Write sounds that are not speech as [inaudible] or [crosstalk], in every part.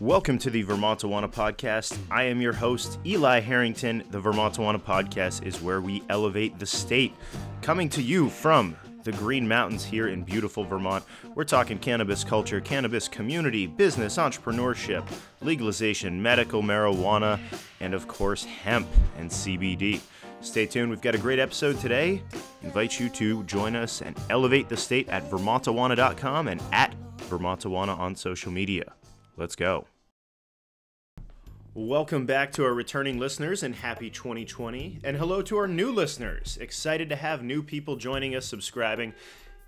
Welcome to the Vermont Vermontawana Podcast. I am your host, Eli Harrington. The Vermont Vermontawana Podcast is where we elevate the state. Coming to you from the Green Mountains here in beautiful Vermont. We're talking cannabis culture, cannabis community, business, entrepreneurship, legalization, medical marijuana, and of course, hemp and CBD. Stay tuned. We've got a great episode today. Invite you to join us and elevate the state at vermontawana.com and at Vermontawana on social media. Let's go. Welcome back to our returning listeners and happy 2020. And hello to our new listeners. Excited to have new people joining us, subscribing.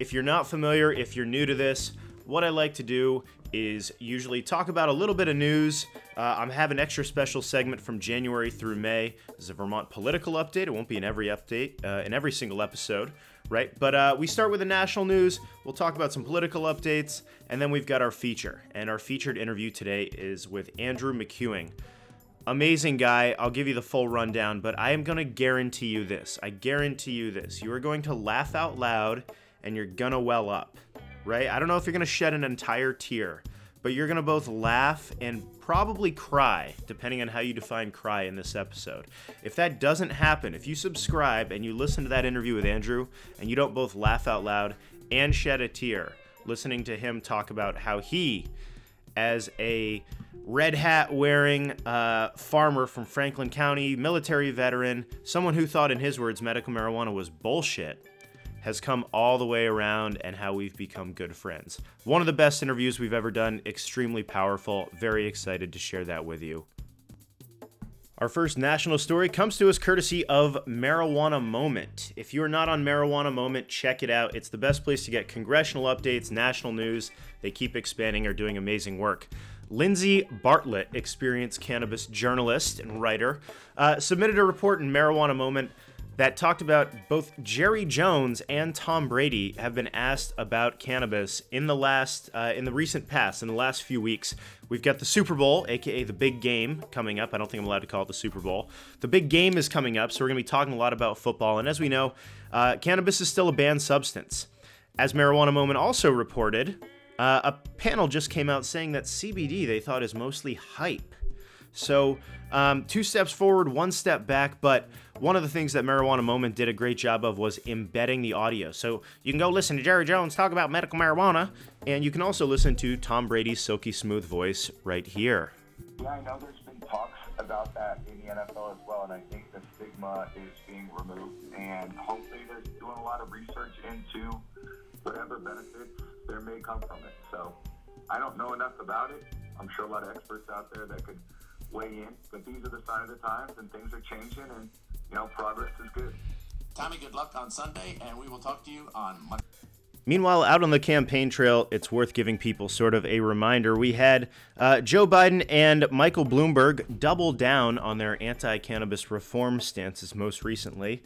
If you're not familiar, if you're new to this, what I like to do is usually talk about a little bit of news. Uh, I'm having an extra special segment from January through May. This is a Vermont political update. It won't be in every update, uh, in every single episode, right? But uh, we start with the national news. We'll talk about some political updates, and then we've got our feature. And our featured interview today is with Andrew McEwing amazing guy. I'll give you the full rundown, but I am going to guarantee you this. I guarantee you this. You are going to laugh out loud and you're going to well up, right? I don't know if you're going to shed an entire tear, but you're going to both laugh and probably cry, depending on how you define cry in this episode. If that doesn't happen, if you subscribe and you listen to that interview with Andrew and you don't both laugh out loud and shed a tear, listening to him talk about how he, as a red hat wearing uh, farmer from Franklin County, military veteran, someone who thought, in his words, medical marijuana was bullshit, has come all the way around and how we've become good friends. One of the best interviews we've ever done, extremely powerful. Very excited to share that with you. Our first national story comes to us courtesy of Marijuana Moment. If you're not on Marijuana Moment, check it out. It's the best place to get congressional updates, national news. They keep expanding, are doing amazing work. Lindsay Bartlett, experienced cannabis journalist and writer, uh, submitted a report in Marijuana Moment that talked about both Jerry Jones and Tom Brady have been asked about cannabis in the last, uh, in the recent past, in the last few weeks. We've got the Super Bowl, aka the big game, coming up. I don't think I'm allowed to call it the Super Bowl. The big game is coming up, so we're going to be talking a lot about football. And as we know, uh, cannabis is still a banned substance. As Marijuana Moment also reported, uh, a panel just came out saying that CBD they thought is mostly hype. So, um, two steps forward, one step back. But one of the things that Marijuana Moment did a great job of was embedding the audio. So you can go listen to Jerry Jones talk about medical marijuana, and you can also listen to Tom Brady's silky smooth voice right here. Yeah, I know there's been talks about that in the NFL as well, and I think the stigma is being removed. And hopefully, they're doing a lot of research into whatever benefits there may come from it. So I don't know enough about it. I'm sure a lot of experts out there that could weigh in, but these are the sign of the times, and things are changing, and you know, progress is good. Tommy, good luck on Sunday, and we will talk to you on Monday. Meanwhile, out on the campaign trail, it's worth giving people sort of a reminder. We had uh, Joe Biden and Michael Bloomberg double down on their anti cannabis reform stances most recently.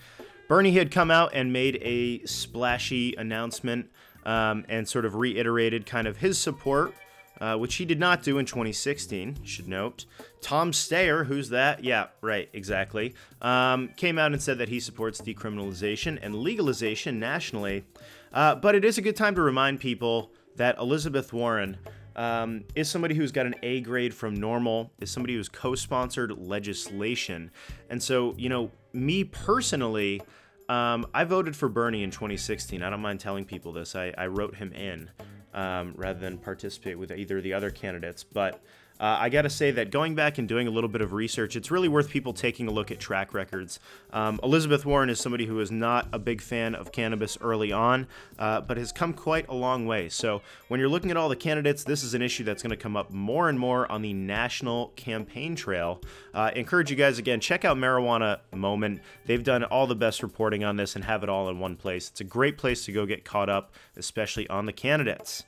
Bernie had come out and made a splashy announcement um, and sort of reiterated kind of his support, uh, which he did not do in 2016, should note. Tom Steyer, who's that? Yeah, right, exactly, um, came out and said that he supports decriminalization and legalization nationally. Uh, but it is a good time to remind people that Elizabeth Warren. Um, is somebody who's got an A grade from NORML, is somebody who's co sponsored legislation. And so, you know, me personally, um, I voted for Bernie in 2016. I don't mind telling people this. I, I wrote him in um, rather than participate with either of the other candidates. But uh, I got to say that going back and doing a little bit of research, it's really worth people taking a look at track records. Um, Elizabeth Warren is somebody who is not a big fan of cannabis early on, uh, but has come quite a long way. So when you're looking at all the candidates, this is an issue that's to come up more and more on the national campaign trail. Uh, encourage you guys again, check out Marijuana Moment. They've done all the best reporting on this and have it all in one place. It's a great place to go get caught up, especially on the candidates.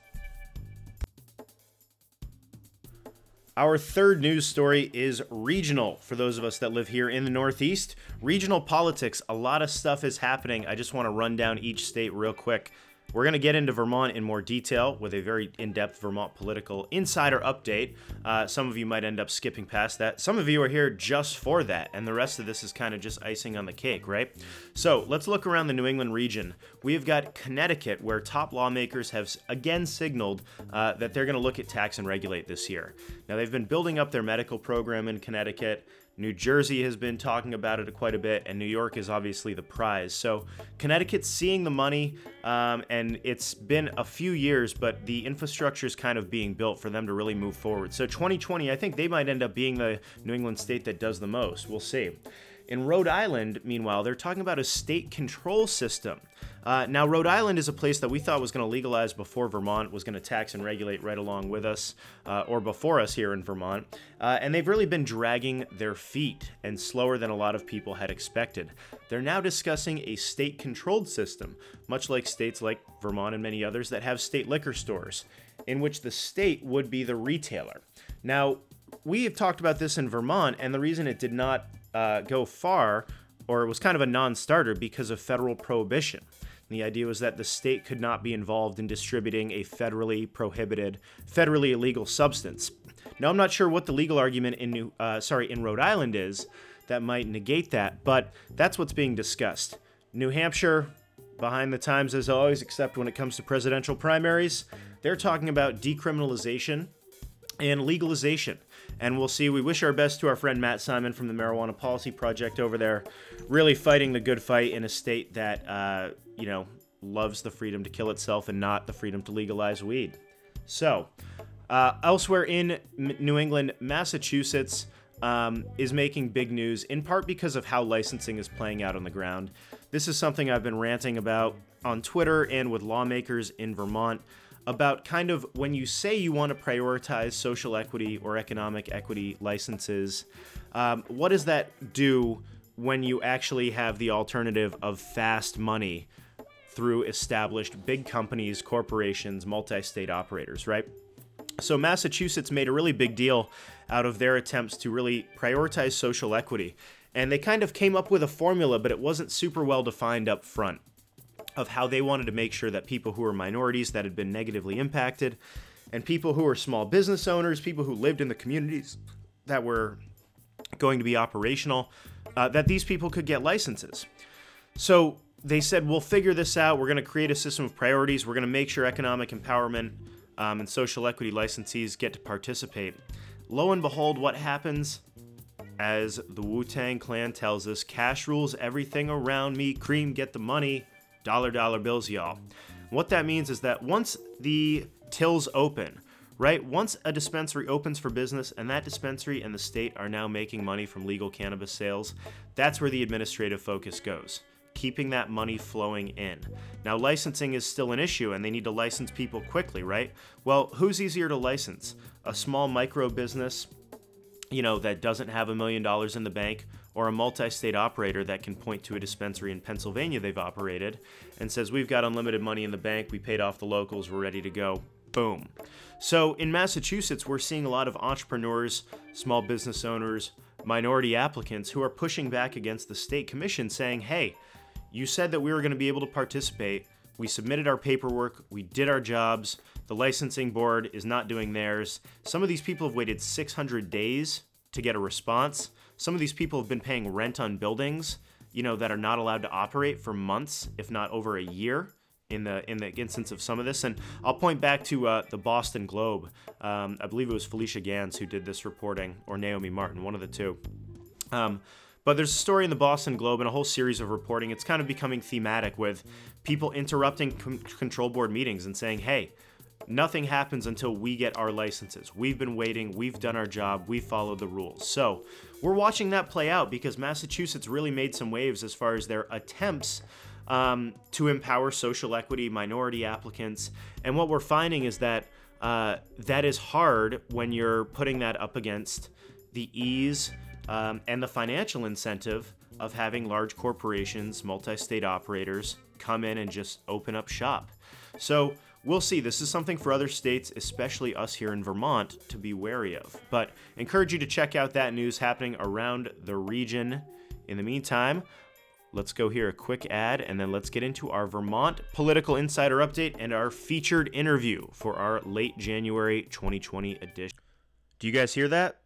Our third news story is regional. For those of us that live here in the Northeast, regional politics, a lot of stuff is happening. I just want to run down each state real quick. We're going to get into Vermont in more detail with a very in depth Vermont political insider update. Uh, some of you might end up skipping past that. Some of you are here just for that, and the rest of this is kind of just icing on the cake, right? So let's look around the New England region. We've got Connecticut, where top lawmakers have again signaled uh, that they're going to look at tax and regulate this year. Now, they've been building up their medical program in Connecticut. New Jersey has been talking about it quite a bit, and New York is obviously the prize. So Connecticut's seeing the money, um, and it's been a few years, but the infrastructure is kind of being built for them to really move forward. So 2020, I think they might end up being the New England state that does the most. We'll see. In Rhode Island, meanwhile, they're talking about a state control system. Uh, now, Rhode Island is a place that we thought was going to legalize before Vermont was going to tax and regulate right along with us, uh, or before us here in Vermont. Uh, and they've really been dragging their feet and slower than a lot of people had expected. They're now discussing a state controlled system, much like states like Vermont and many others that have state liquor stores, in which the state would be the retailer. Now, we have talked about this in Vermont, and the reason it did not uh, go far, or it was kind of a non starter, because of federal prohibition. And the idea was that the state could not be involved in distributing a federally prohibited, federally illegal substance. Now, I'm not sure what the legal argument in New, uh, sorry, in Rhode Island is that might negate that, but that's what's being discussed. New Hampshire, behind the times as always, except when it comes to presidential primaries, they're talking about decriminalization and legalization. And we'll see. We wish our best to our friend Matt Simon from the Marijuana Policy Project over there, really fighting the good fight in a state that, uh, you know, loves the freedom to kill itself and not the freedom to legalize weed. So, uh, elsewhere in M- New England, Massachusetts um, is making big news, in part because of how licensing is playing out on the ground. This is something I've been ranting about on Twitter and with lawmakers in Vermont about kind of when you say you want to prioritize social equity or economic equity licenses, um, what does that do when you actually have the alternative of fast money through established big companies, corporations, multi state operators, right? So, Massachusetts made a really big deal out of their attempts to really prioritize social equity. And they kind of came up with a formula, but it wasn't super well defined up front of how they wanted to make sure that people who were minorities that had been negatively impacted and people who were small business owners, people who lived in the communities that were going to be operational, uh, that these people could get licenses. So they said, we'll figure this out. We're going to create a system of priorities. We're going to make sure economic empowerment um, and social equity licensees get to participate. Lo and behold, what happens? As the Wu Tang Clan tells us, cash rules everything around me. Cream, get the money dollar dollar bills, y'all. What that means is that once the tills open, right? Once a dispensary opens for business and that dispensary and the state are now making money from legal cannabis sales, that's where the administrative focus goes. Keeping that money flowing in. Now, licensing is still an issue and they need to license people quickly, right? Well, who's easier to license? A small micro business, you know, that doesn't have a million dollars in the bank or a multi state operator that can point to a dispensary in Pennsylvania they've operated and says, We've got unlimited money in the bank, we paid off the locals, we're ready to go. Boom. So in Massachusetts, we're seeing a lot of entrepreneurs, small business owners, minority applicants who are pushing back against the state commission saying, Hey, you said that we were going to be able to participate. We submitted our paperwork, we did our jobs. The licensing board is not doing theirs. Some of these people have waited 600 days to get a response. Some of these people have been paying rent on buildings, you know, that are not allowed to operate for months, if not over a year. In the in the instance of some of this, and I'll point back to uh, the Boston Globe. Um, I believe it was Felicia Gans who did this reporting, or Naomi Martin, one of the two. Um, but there's a story in the Boston Globe and a whole series of reporting. It's kind of becoming thematic with people interrupting com- control board meetings and saying, "Hey, nothing happens until we get our licenses. We've been waiting, we've done our job, we follow the rules. So we're watching that play out because Massachusetts really made some waves as far as their attempts um, to empower social equity minority applicants. And what we're finding is that uh, that is hard when you're putting that up against the ease um, and the financial incentive of having large corporations, multi state operators come in and just open up shop. So We'll see. This is something for other states, especially us here in Vermont, to be wary of. But encourage you to check out that news happening around the region. In the meantime, let's go here a quick ad and then let's get into our Vermont Political Insider Update and our featured interview for our late January 2020 edition. Do you guys hear that?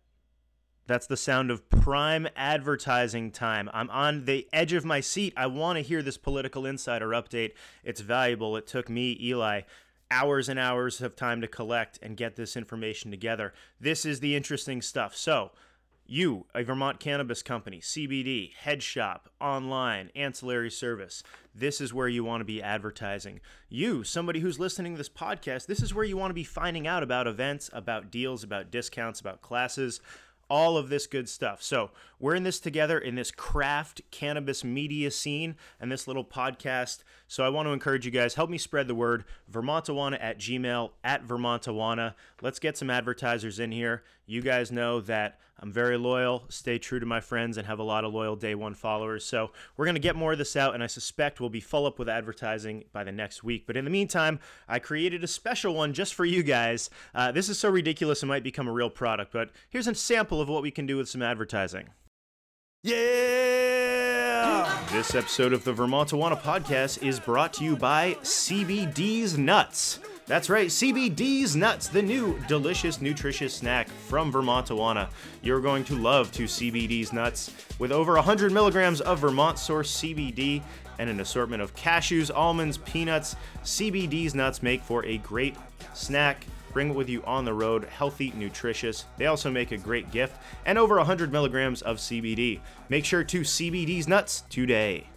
That's the sound of prime advertising time. I'm on the edge of my seat. I want to hear this political insider update. It's valuable. It took me, Eli, hours and hours of time to collect and get this information together. This is the interesting stuff. So, you, a Vermont cannabis company, CBD, head shop, online, ancillary service, this is where you want to be advertising. You, somebody who's listening to this podcast, this is where you want to be finding out about events, about deals, about discounts, about classes all of this good stuff. So, we're in this together in this craft cannabis media scene and this little podcast. So, I want to encourage you guys, help me spread the word. Vermontawana at Gmail, at Vermontawana. Let's get some advertisers in here. You guys know that I'm very loyal, stay true to my friends, and have a lot of loyal day one followers. So, we're going to get more of this out, and I suspect we'll be full up with advertising by the next week. But in the meantime, I created a special one just for you guys. Uh, this is so ridiculous, it might become a real product, but here's a sample of what we can do with some advertising. Yeah! This episode of the Vermont Vermontawana podcast is brought to you by CBD's Nuts. That's right, CBD's Nuts, the new delicious, nutritious snack from Vermont Vermontawana. You're going to love to CBD's Nuts with over 100 milligrams of Vermont source CBD and an assortment of cashews, almonds, peanuts. CBD's Nuts make for a great snack. Bring it with you on the road, healthy, nutritious. They also make a great gift and over 100 milligrams of CBD. Make sure to CBD's Nuts today.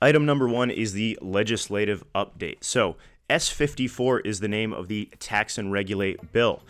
Item number one is the legislative update. So, S54 is the name of the tax and regulate bill.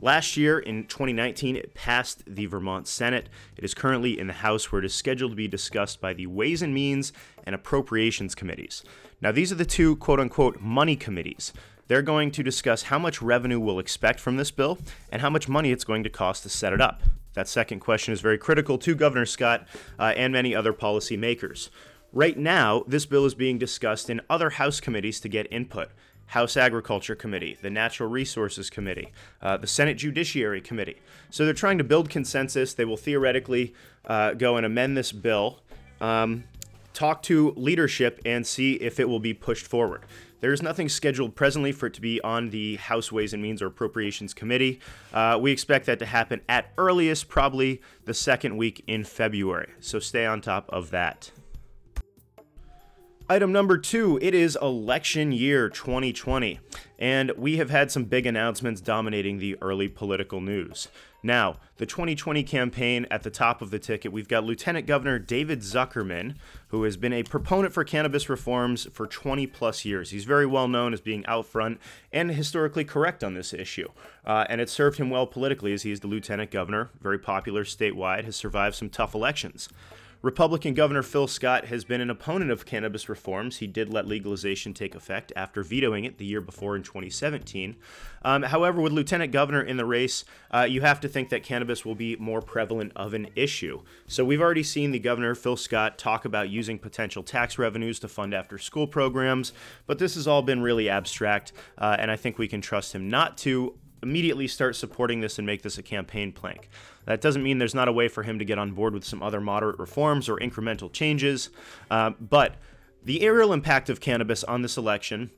Last year in 2019, it passed the Vermont Senate. It is currently in the House where it is scheduled to be discussed by the Ways and Means and Appropriations Committees. Now, these are the two quote unquote money committees. They're going to discuss how much revenue we'll expect from this bill and how much money it's going to cost to set it up. That second question is very critical to Governor Scott uh, and many other policymakers. Right now, this bill is being discussed in other House committees to get input. House Agriculture Committee, the Natural Resources Committee, uh, the Senate Judiciary Committee. So they're trying to build consensus. They will theoretically uh, go and amend this bill, um, talk to leadership, and see if it will be pushed forward. There is nothing scheduled presently for it to be on the House Ways and Means or Appropriations Committee. Uh, we expect that to happen at earliest, probably the second week in February. So stay on top of that. Item number two, it is election year 2020, and we have had some big announcements dominating the early political news. Now, the 2020 campaign at the top of the ticket, we've got Lieutenant Governor David Zuckerman, who has been a proponent for cannabis reforms for 20 plus years. He's very well known as being out front and historically correct on this issue. Uh, and it served him well politically as he is the lieutenant governor, very popular statewide, has survived some tough elections. Republican Governor Phil Scott has been an opponent of cannabis reforms. He did let legalization take effect after vetoing it the year before in 2017. Um, however, with Lieutenant Governor in the race, uh, you have to think that cannabis will be more prevalent of an issue. So we've already seen the Governor, Phil Scott, talk about using potential tax revenues to fund after school programs, but this has all been really abstract, uh, and I think we can trust him not to immediately start supporting this and make this a campaign plank. That doesn't mean there's not a way for him to get on board with some other moderate reforms or incremental changes, uh, but the aerial impact of cannabis on this election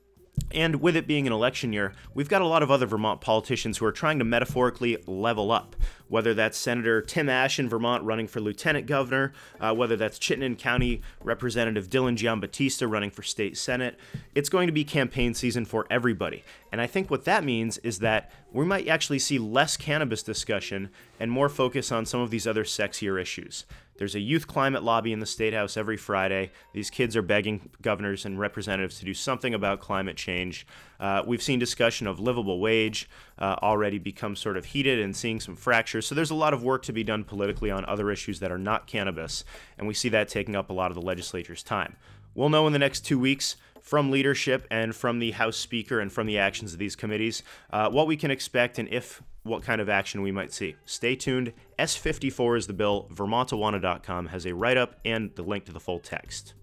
and with it being an election year, we've got a lot of other Vermont politicians who are trying to metaphorically level up. Whether that's Senator Tim Ashe in Vermont running for lieutenant governor, uh, whether that's Chittenden County Representative Dylan Giambattista running for state senate, it's going to be campaign season for everybody. And I think what that means is that we might actually see less cannabis discussion and more focus on some of these other sexier issues. There's a youth climate lobby in the State House every Friday. These kids are begging governors and representatives to do something about climate change. Uh, we've seen discussion of livable wage uh, already become sort of heated and seeing some fractures. So there's a lot of work to be done politically on other issues that are not cannabis, and we see that taking up a lot of the legislature's time. We'll know in the next two weeks from leadership and from the House Speaker and from the actions of these committees uh, what we can expect and if what kind of action we might see. Stay tuned. S54 is the bill. Vermontawana.com has a write up and the link to the full text.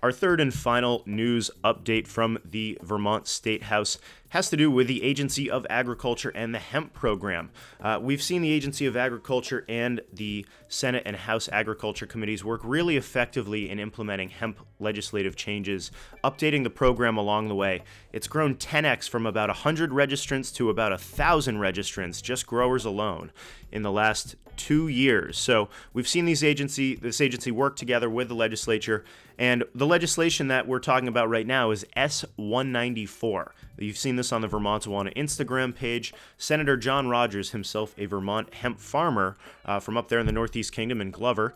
Our third and final news update from the Vermont State House has to do with the Agency of Agriculture and the hemp program. Uh, we've seen the Agency of Agriculture and the Senate and House Agriculture committees work really effectively in implementing hemp legislative changes, updating the program along the way. It's grown 10x from about 100 registrants to about 1,000 registrants, just growers alone, in the last two years. So we've seen these agency this agency work together with the legislature, and the legislation that we're talking about right now is S194. You've seen this on the Vermontawana Instagram page. Senator John Rodgers, himself a Vermont hemp farmer uh, from up there in the Northeast Kingdom in Glover,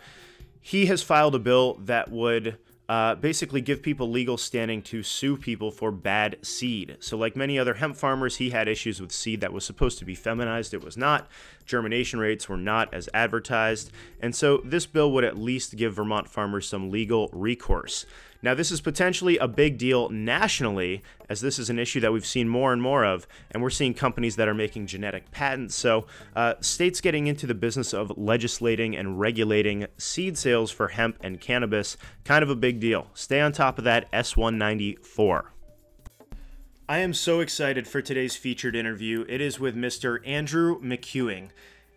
he has filed a bill that would uh, basically give people legal standing to sue people for bad seed. So, like many other hemp farmers, he had issues with seed that was supposed to be feminized. It was not. Germination rates were not as advertised. And so, this bill would at least give Vermont farmers some legal recourse. Now, this is potentially a big deal nationally, as this is an issue that we've seen more and more of, and we're seeing companies that are making genetic patents. So, uh, states getting into the business of legislating and regulating seed sales for hemp and cannabis, kind of a big deal. Stay on top of that S194. I am so excited for today's featured interview. It is with Mr. Andrew McEwing.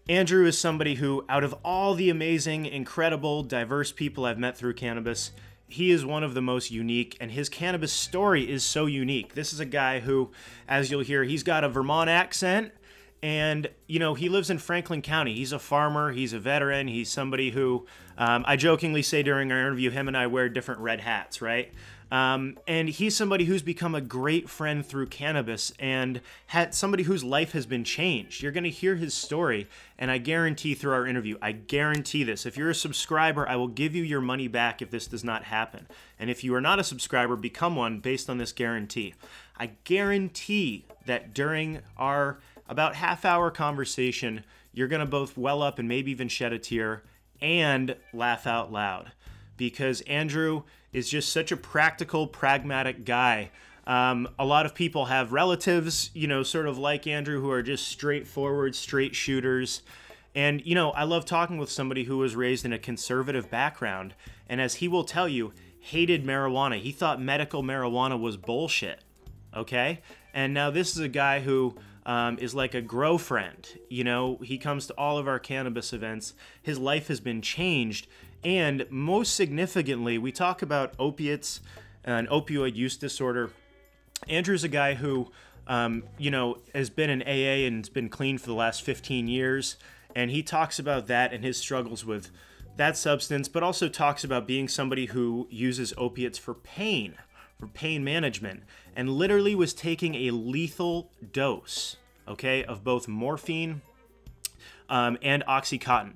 Andrew is somebody who, out of all the amazing, incredible, diverse people I've met through cannabis, he is one of the most unique, and his cannabis story is so unique. This is a guy who, as you'll hear, he's got a Vermont accent, and you know he lives in Franklin County. He's a farmer. He's a veteran. He's somebody who um, I jokingly say during our interview, him and I wear different red hats, right? Um, and he's somebody who's become a great friend through cannabis and had somebody whose life has been changed. You're going to hear his story, and I guarantee through our interview, I guarantee this. If you're a subscriber, I will give you your money back if this does not happen. And if you are not a subscriber, become one based on this guarantee. I guarantee that during our about half hour conversation, you're going to both well up and maybe even shed a tear and laugh out loud because Andrew is just such a practical, pragmatic guy. Um, a lot of people have relatives, you know, sort of like Andrew, who are just straightforward, straight shooters. And, you know, I love talking with somebody who was raised in a conservative background. And as he will tell you, hated marijuana. He thought medical marijuana was bullshit. Okay? And now this is a guy who um, is like a grow friend. You know, he comes to all of our cannabis events. His life has been changed. And most significantly, we talk about opiates and opioid use disorder. Andrew's a guy who, um, you know, has been in AA and has been clean for the last 15 years. And he talks about that and his struggles with that substance, but also talks about being somebody who uses opiates for pain for pain management and literally was taking a lethal dose, okay, of both morphine um, and Oxycontin.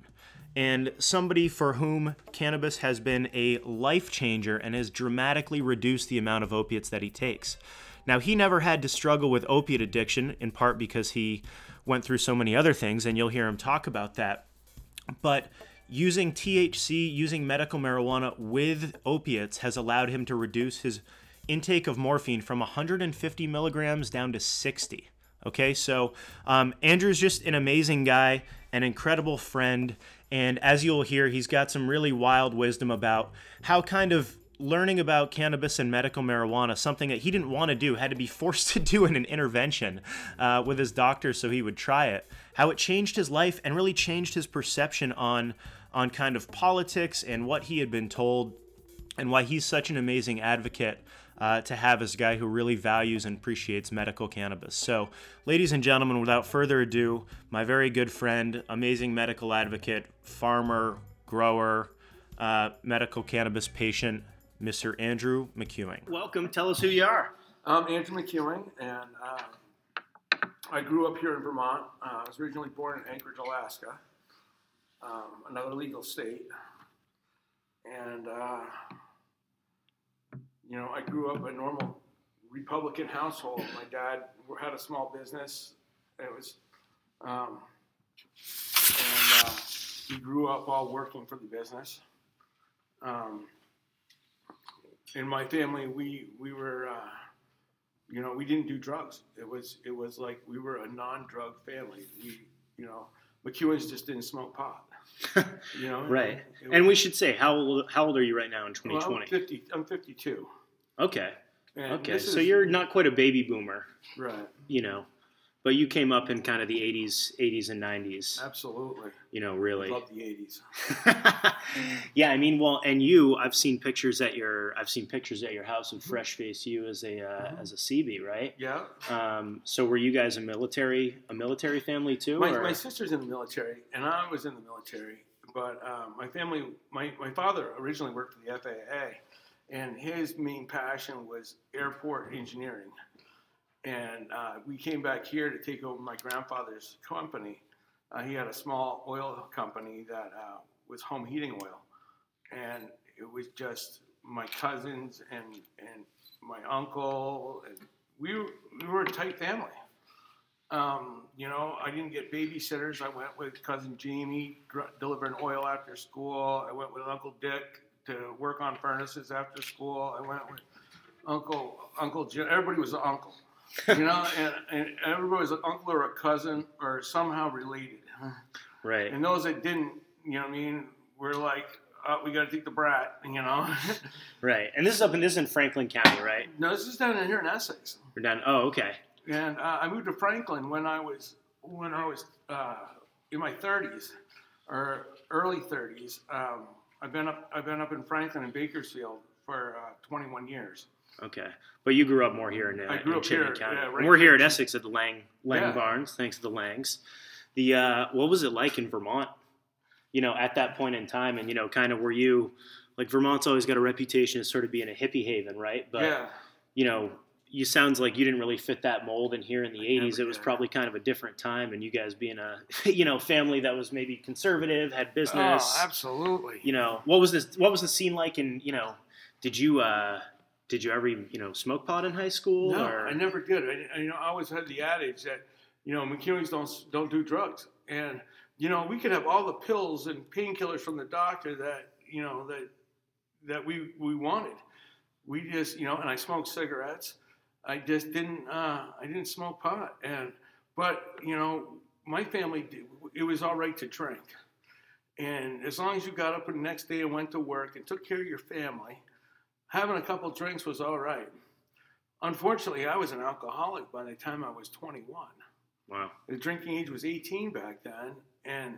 And somebody for whom cannabis has been a life changer and has dramatically reduced the amount of opiates that he takes. Now, he never had to struggle with opiate addiction, in part because he went through so many other things, and you'll hear him talk about that. But using THC, using medical marijuana with opiates has allowed him to reduce his intake of morphine from 150 milligrams down to 60. Okay, so um, Andrew's just an amazing guy, an incredible friend, and as you'll hear, he's got some really wild wisdom about how kind of learning about cannabis and medical marijuana, something that he didn't want to do, had to be [laughs] forced to do in an intervention uh, with his doctor so he would try it, how it changed his life and really changed his perception on on kind of politics and what he had been told, and why he's such an amazing advocate uh, to have as a guy who really values and appreciates medical cannabis. So, ladies and gentlemen, without further ado, my very good friend, amazing medical advocate, farmer, grower, uh, medical cannabis patient, Mr. Andrew McEwing. Welcome. Tell us who you are. I'm Andrew McEwing, and uh, I grew up here in Vermont. Uh, I was originally born in Anchorage, Alaska, um, another legal state. And uh, you know, I grew up a normal Republican household. My dad had a small business. It was, um, and uh, we grew up all working for the business. Um, in my family, we we were, uh, you know, we didn't do drugs. It was it was like we were a non-drug family. We, you know, McEwing's just didn't smoke pot. [laughs] You know, right. It And we should say how old how old are you right now in well, 2020? I'm 50. I'm 52. Okay. And Okay. So is- you're not quite a baby boomer, right. you know. But you came up in kind of the 80s, 80s and 90s, Absolutely. you know, really. Love the 80s. [laughs] [laughs] yeah, I mean, well, and you, I've seen pictures at your, I've seen pictures at your house Mm-hmm. of fresh face you as a uh, as a CB, right? Yeah. Um, so were you guys a military a military family too? My, my sister's in the military, and I was in the military. But um, my family, my, my father originally worked for the FAA, and his main passion was airport engineering. And uh, we came back here to take over my grandfather's company. Uh, he had a small oil company that uh, was home heating oil, and it was just my cousins and and my uncle, and we were, we were a tight family. Um, you know, I didn't get babysitters. I went with cousin Jamie delivering oil after school. I went with Uncle Dick to work on furnaces after school. I went with Uncle Uncle Jim. Everybody was an uncle, you know, [laughs] and, and everybody was an uncle or a cousin or somehow related. right. And those that didn't, you know, what I mean, were like, oh, we got to take the brat, you know. [laughs] Right. And this is up in this is in Franklin County, right? no, this is down in here in Essex. We're down. Oh, okay. and uh, I moved to Franklin when I was when I was uh, in my 30s or early 30s. Um, I've been up I've been up in Franklin and Bakersfield for uh, 21 years. Okay. But you grew up more here in, uh, I grew in up Chittenden here, County. yeah, right We're here here. at Essex at the Lang Lang Yeah. Barns, thanks to the Langs. The uh, what was it like in Vermont? You know, at that point in time, and you know, kind of were you like Vermont's always got a reputation as sort of being a hippie haven, right? But yeah, you know, you sounds like you didn't really fit that mold. And here in the I '80s, it was probably kind of a different time, and you guys being a [laughs] you know family that was maybe conservative, had business. Oh, absolutely. You know, what was this? What was the scene like? And you know, did you uh, did you ever you know smoke pot in high school? No, or? I never did. I, you know, I always had the adage that, you know, McEwen's don't don't do drugs, and you know, we could have all the pills and painkillers from the doctor that you know that that we we wanted. We just, you know, and I smoked cigarettes. I just didn't. Uh, I didn't smoke pot, and but you know, my family, did, it was all right to drink, and as long as you got up the next day and went to work and took care of your family, having a couple drinks was all right. Unfortunately, I was an alcoholic by the time I was 21. Wow. The drinking age was 18 back then, and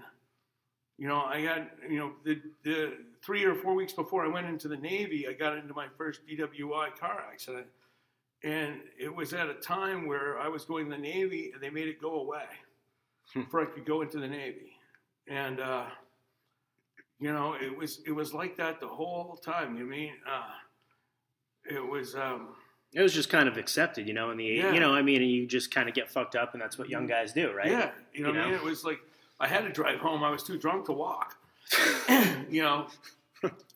you know, I had you know the the three or four weeks before I went into the Navy, I got into my first DWI car accident, and it was at a time where I was going to the Navy, and they made it go away Hmm. before I could go into the Navy, and uh, you know, it was it was like that the whole time. You mean uh, it was. Um, It was just kind of accepted, you know, in the Yeah. you know, I mean, you just kind of get fucked up, and that's what young guys do, right? Yeah, you know You what I mean? know? It was like I had to drive home. I was too drunk to walk. [laughs] you know,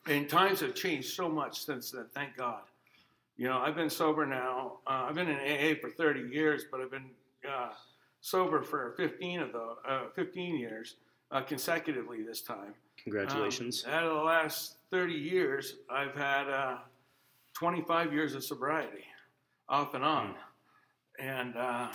and times have changed so much since then. Thank God. You know, I've been sober now. Uh, I've been in AA for 30 years, but I've been uh, sober for 15 of the uh, 15 years uh, consecutively this time. Congratulations. Um, out of the last 30 years, I've had uh, 25 years of sobriety, off and on. And, uh,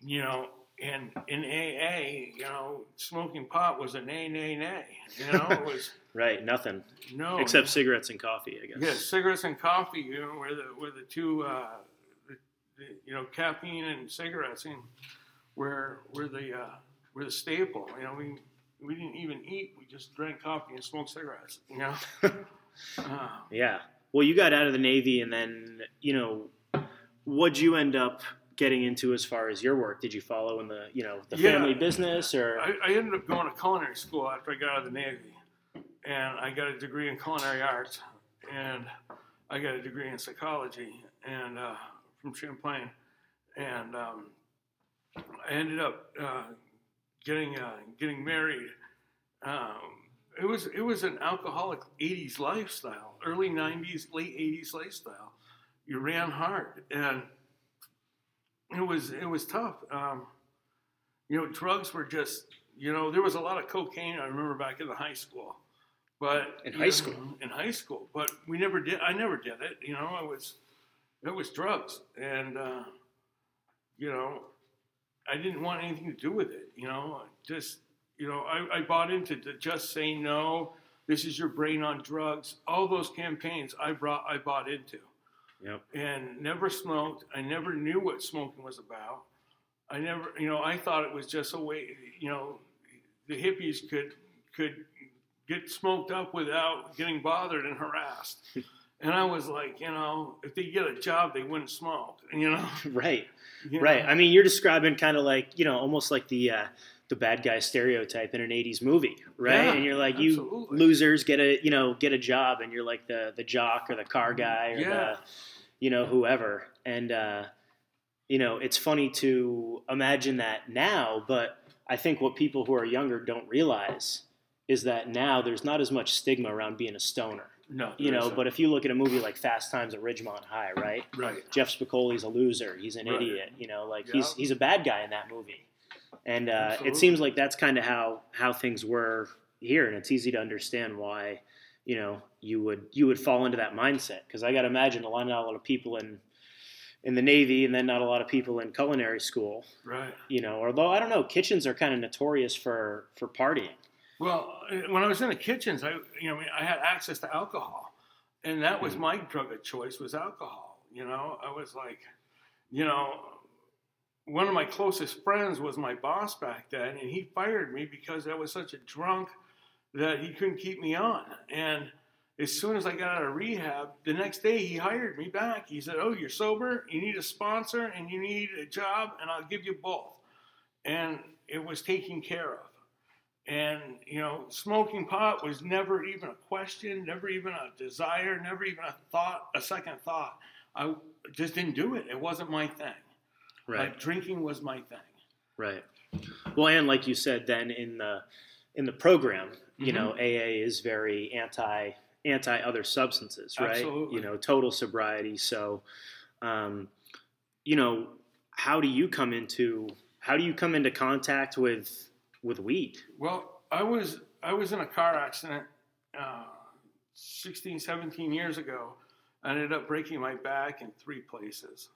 you know, in, in AA, you know, smoking pot was a nay, nay, nay. You know, it was right. Nothing no. except cigarettes and coffee, I guess. Yeah, cigarettes and coffee, you know, were the, were the two, uh, the, the, you know, caffeine and cigarettes and were, were the, uh, were the staple. You know, we, we didn't even eat. We just drank coffee and smoked cigarettes, you know? uh, [laughs] Yeah. Well, you got out of the Navy, and then you know, what'd you end up getting into as far as your work? Did you follow in the you know the Yeah. family business, or I, I ended up going to culinary school after I got out of the Navy, and I got a degree in culinary arts, and I got a degree in psychology, and uh, from Champlain, and um, I ended up uh, getting uh, getting married. Um, it was it was an alcoholic '80s lifestyle, early '90s, late '80s lifestyle. You ran hard, and it was it was tough. Um, you know, drugs were just, you know, there was a lot of cocaine. I remember back in the high school, but In high know, school? in high school, but we never did. I never did it. You know, I was, it was drugs, and uh, you know, I didn't want anything to do with it. You know, just you know, I, I bought into the just say no. This is your brain on drugs. All those campaigns I brought, I bought into, Yep. and never smoked. I never knew what smoking was about. I never, you know, I thought it was just a way, you know, the hippies could could get smoked up without getting bothered and harassed. [laughs] And I was like, you know, if they get a job, they wouldn't smoke. [laughs] You know, [laughs] Right. You know? Right. I mean, you're describing kind of like you know, almost like the uh, the bad guy stereotype in an '80s movie, right? Yeah, and you're like, you losers get a you know get a job, and you're like the the jock or the car guy or Yeah. the you know whoever. And uh, you know, it's funny to imagine that now, but I think what people who are younger don't realize is that now there's not as much stigma around being a stoner. no, You know, but if you look at a movie like Fast Times at Ridgemont High, right? right, Jeff Spicoli's a loser. He's an Right. idiot. You know, like Yeah. he's he's a bad guy in that movie. And uh, it seems like that's kind of how how things were here, and it's easy to understand why you know you would you would fall into that mindset because I got to imagine a lot not a lot of people in in the Navy, and then not a lot of people in culinary school. right. You know, although I don't know, kitchens are kind of notorious for for partying. Well, uh, when I was in the kitchens, I you know I had access to alcohol, and that was Mhm. my drug of choice was alcohol. You know, I was like, you know, one of my closest friends was my boss back then, and he fired me because I was such a drunk that he couldn't keep me on. And as soon as I got out of rehab, the next day he hired me back. He said, "Oh, you're sober. You need a sponsor, and you need a job, and I'll give you both." And it was taken care of. And you know, smoking pot was never even a question, never even a desire, never even a thought, a second thought. I just didn't do it. It wasn't my thing. Like drinking was my thing. Right. Well, and like you said, then in the in the program, you Mhm. know, AA is very anti anti other substances, right? Absolutely. You know, total sobriety. So, um, you know, how do you come into how do you come into contact with with wheat? Well, I was I was in a car accident uh, 16, 17 years ago. I ended up breaking my back in three places.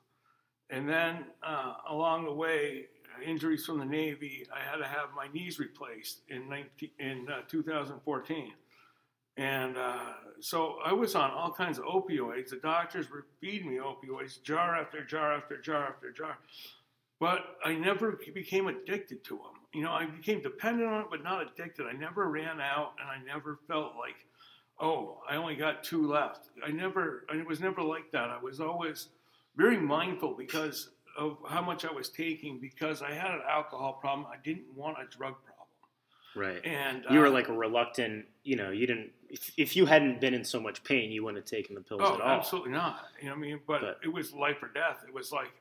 And then uh, along the way, injuries from the Navy, I had to have my knees replaced in, 19, in uh, 2014. And uh, so I was on all kinds of opioids. The doctors were feeding me opioids, jar after jar after jar after jar. But I never became addicted to them. You know, I became dependent on it, but not addicted. I never ran out, and I never felt like, oh, I only got two left. I never, I it was never like that. I was always very mindful because of how much I was taking, because I had an alcohol problem. I didn't want a drug problem. Right. And You were uh, like a reluctant, you know, you didn't if, if you hadn't been in so much pain, you wouldn't have taken the pills Oh, at all. absolutely not. You know what I mean? But, But- it was life or death. It was like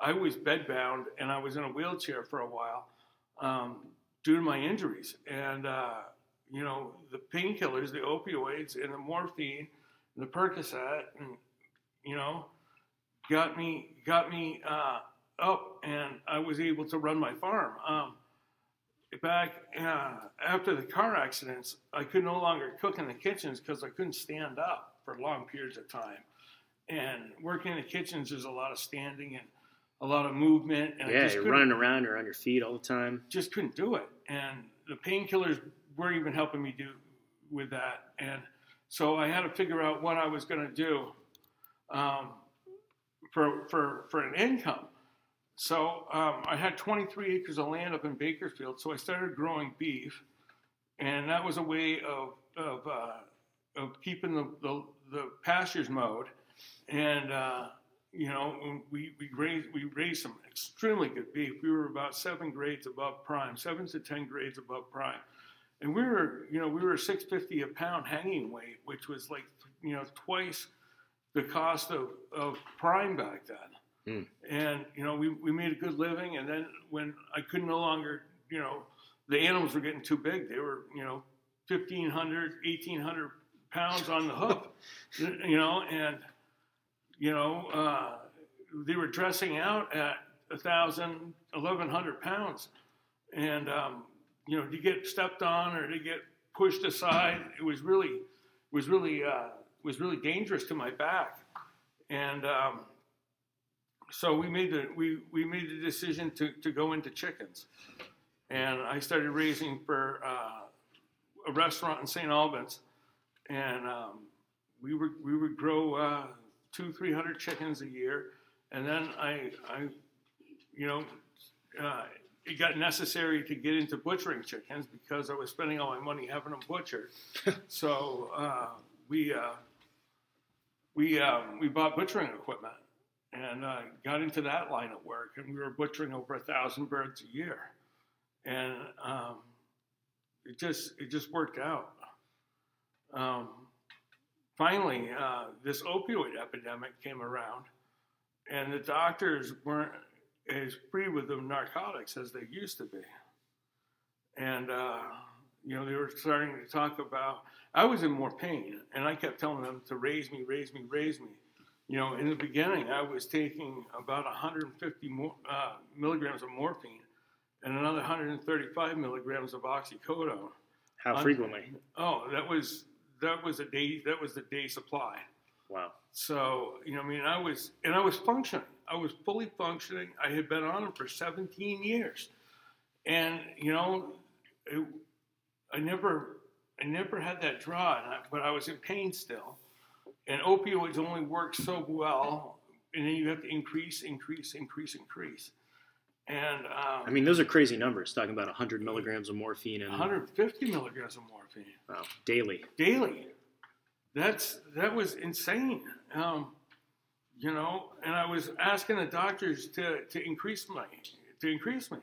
I was bedbound and I was in a wheelchair for a while um, due to my injuries. And, uh, you know, the painkillers, the opioids, and the morphine, and the Percocet, and, you know, got me, got me uh, up and I was able to run my farm. Um, back uh, after the car accidents, I could no longer cook in the kitchens because I couldn't stand up for long periods of time. And working in the kitchens is a lot of standing and a lot of movement. And yeah, just you're running around, you're on your feet all the time. just couldn't do it. And the painkillers weren't even helping me do with that. And so I had to figure out what I was going to do um, for, for, for an income. So um, I had 23 acres of land up in Bakersfield, so I started growing beef, and that was a way of of, uh, of keeping the, the, the pastures mowed, and uh, you know we we raised we raised some extremely good beef. We were about seven grades above prime, seven to ten grades above prime, and we were you know we were 650 a pound hanging weight, which was like you know twice the cost of, of prime back then Mm. and you know we, we made a good living and then when i couldn't no longer you know the animals were getting too big they were you know 1500 1800 pounds on the hoof [laughs] you know and you know uh, they were dressing out at 1000 1100 pounds. And um, you know to get stepped on or to get pushed aside it was really was really uh, was really dangerous to my back. And um, so we made the we, we made the decision to, to go into chickens. And I started raising for uh, a restaurant in St. Albans, and um, we would we would grow uh, two three hundred chickens a year, and then I I you know uh, it got necessary to get into butchering chickens because I was spending all my money having them butchered. [laughs] so uh, we uh, we um, we bought butchering equipment and uh, got into that line of work, and we were butchering over a thousand birds a year, and um, it just it just worked out. Um, finally, uh, this opioid epidemic came around, and the doctors weren't as free with the narcotics as they used to be. And, uh, you know, they were starting to talk about, I was in more pain, and I kept telling them to raise me, raise me, raise me. You know, in the beginning, I was taking about 150 more, uh, milligrams of morphine and another 135 milligrams of oxycodone. How frequently? Oh, that was that was a day that was the day supply. Wow. So, you know, I mean, I was, and I was functioning. I was fully functioning. I had been on them for 17 years. And, you know, it, I never, I never had that draw, and I, but I was in pain still. And opioids only work so well, and then you have to increase, increase, increase, increase. And um, I mean, those are crazy numbers. Talking about 100 milligrams of morphine and 150 milligrams of morphine. wow, daily. daily. That's that was insane. Um, you know, and I was asking the doctors to, to increase my to increase me,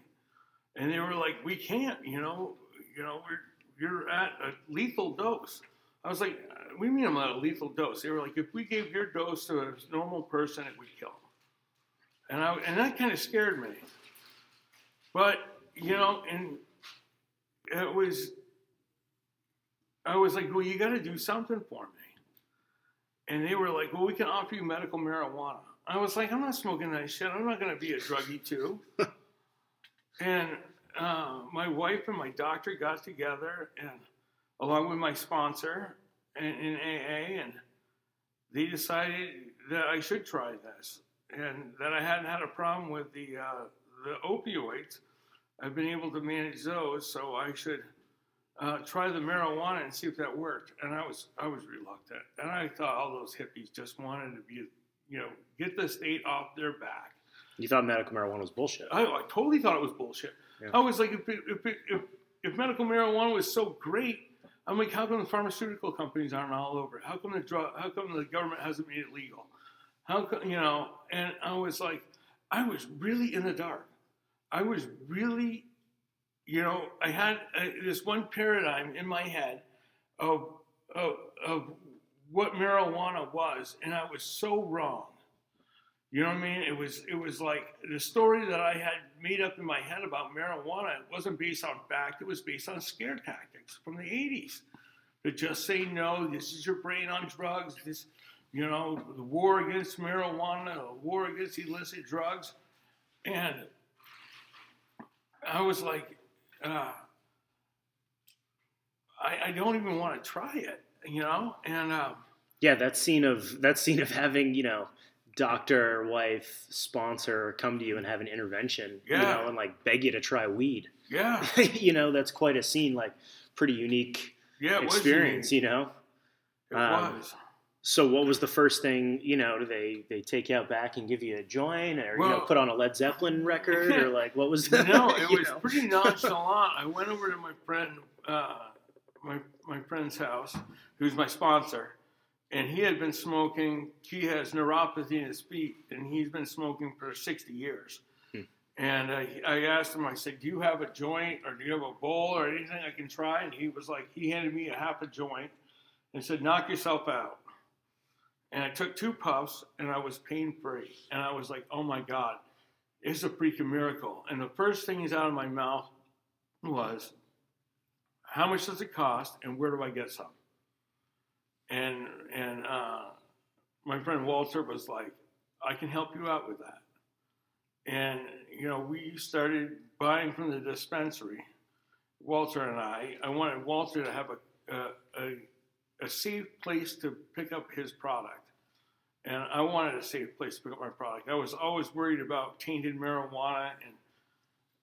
and they were like, "We can't." You know, you know, we're you're at a lethal dose. I was like, "We mean I'm at a lethal dose." They were like, "If we gave your dose to a normal person, it would kill." them." And I and that kind of scared me. But you know, and it was I was like, well, you got to do something for me. And they were like, well, we can offer you medical marijuana. I was like, I'm not smoking that shit. I'm not going to be a druggie too. [laughs] and uh, my wife and my doctor got together, and along with my sponsor in, in AA, and they decided that I should try this, and that I hadn't had a problem with the uh, the opioids. I've been able to manage those, so I should uh, try the marijuana and see if that worked. And I was I was reluctant, and I thought all those hippies just wanted to be, you know, get the state off their back. You thought medical marijuana was bullshit. I, I totally thought it was bullshit. Yeah. I was like, if, if, if if medical marijuana was so great, I'm like, how come the pharmaceutical companies aren't all over it? How come the drug? How come the government hasn't made it legal? How come you know? And I was like, I was really in the dark. I was really, you know, I had uh, this one paradigm in my head of, of of what marijuana was, and I was so wrong. You know what I mean? It was it was like the story that I had made up in my head about marijuana. It wasn't based on fact. It was based on scare tactics from the '80s. To just say no. This is your brain on drugs. This, you know, the war against marijuana, the war against illicit drugs, and I was like, uh, I, I don't even want to try it. You know, and. Um, Yeah, that scene of that scene of having you know doctor, wife, sponsor come to you and have an intervention, you Yeah. know, and like beg you to try weed. yeah, [laughs] you know, that's quite a scene, like pretty unique yeah, experience, unique. you know. It Um, was. So, what was the first thing? You know, do they they take you out back and give you a joint, or you know, put on a Led Zeppelin [laughs] record, or like what was? [laughs] The, no, [laughs] it was know? pretty nonchalant. I went over to my friend, uh, my my friend's house, who's my sponsor, and he had been smoking. He has neuropathy in his feet, and he's been smoking for sixty years. Hmm. And uh, I asked him, I said, "Do you have a joint, or do you have a bowl, or anything I can try?" And he was like, he handed me a half a joint, and said, "Knock yourself out." And I took two puffs, and I was pain free. And I was like, "Oh my god." it's a freaking miracle. And the first thing is out of my mouth was, how much does it cost and where do I get some? And and uh, my friend Walter was like, I can help you out with that. And you know, we started buying from the dispensary. Walter and I. I wanted Walter to have a a, a, a safe place to pick up his product. And I wanted a safe place to pick up my product. I was always worried about tainted marijuana and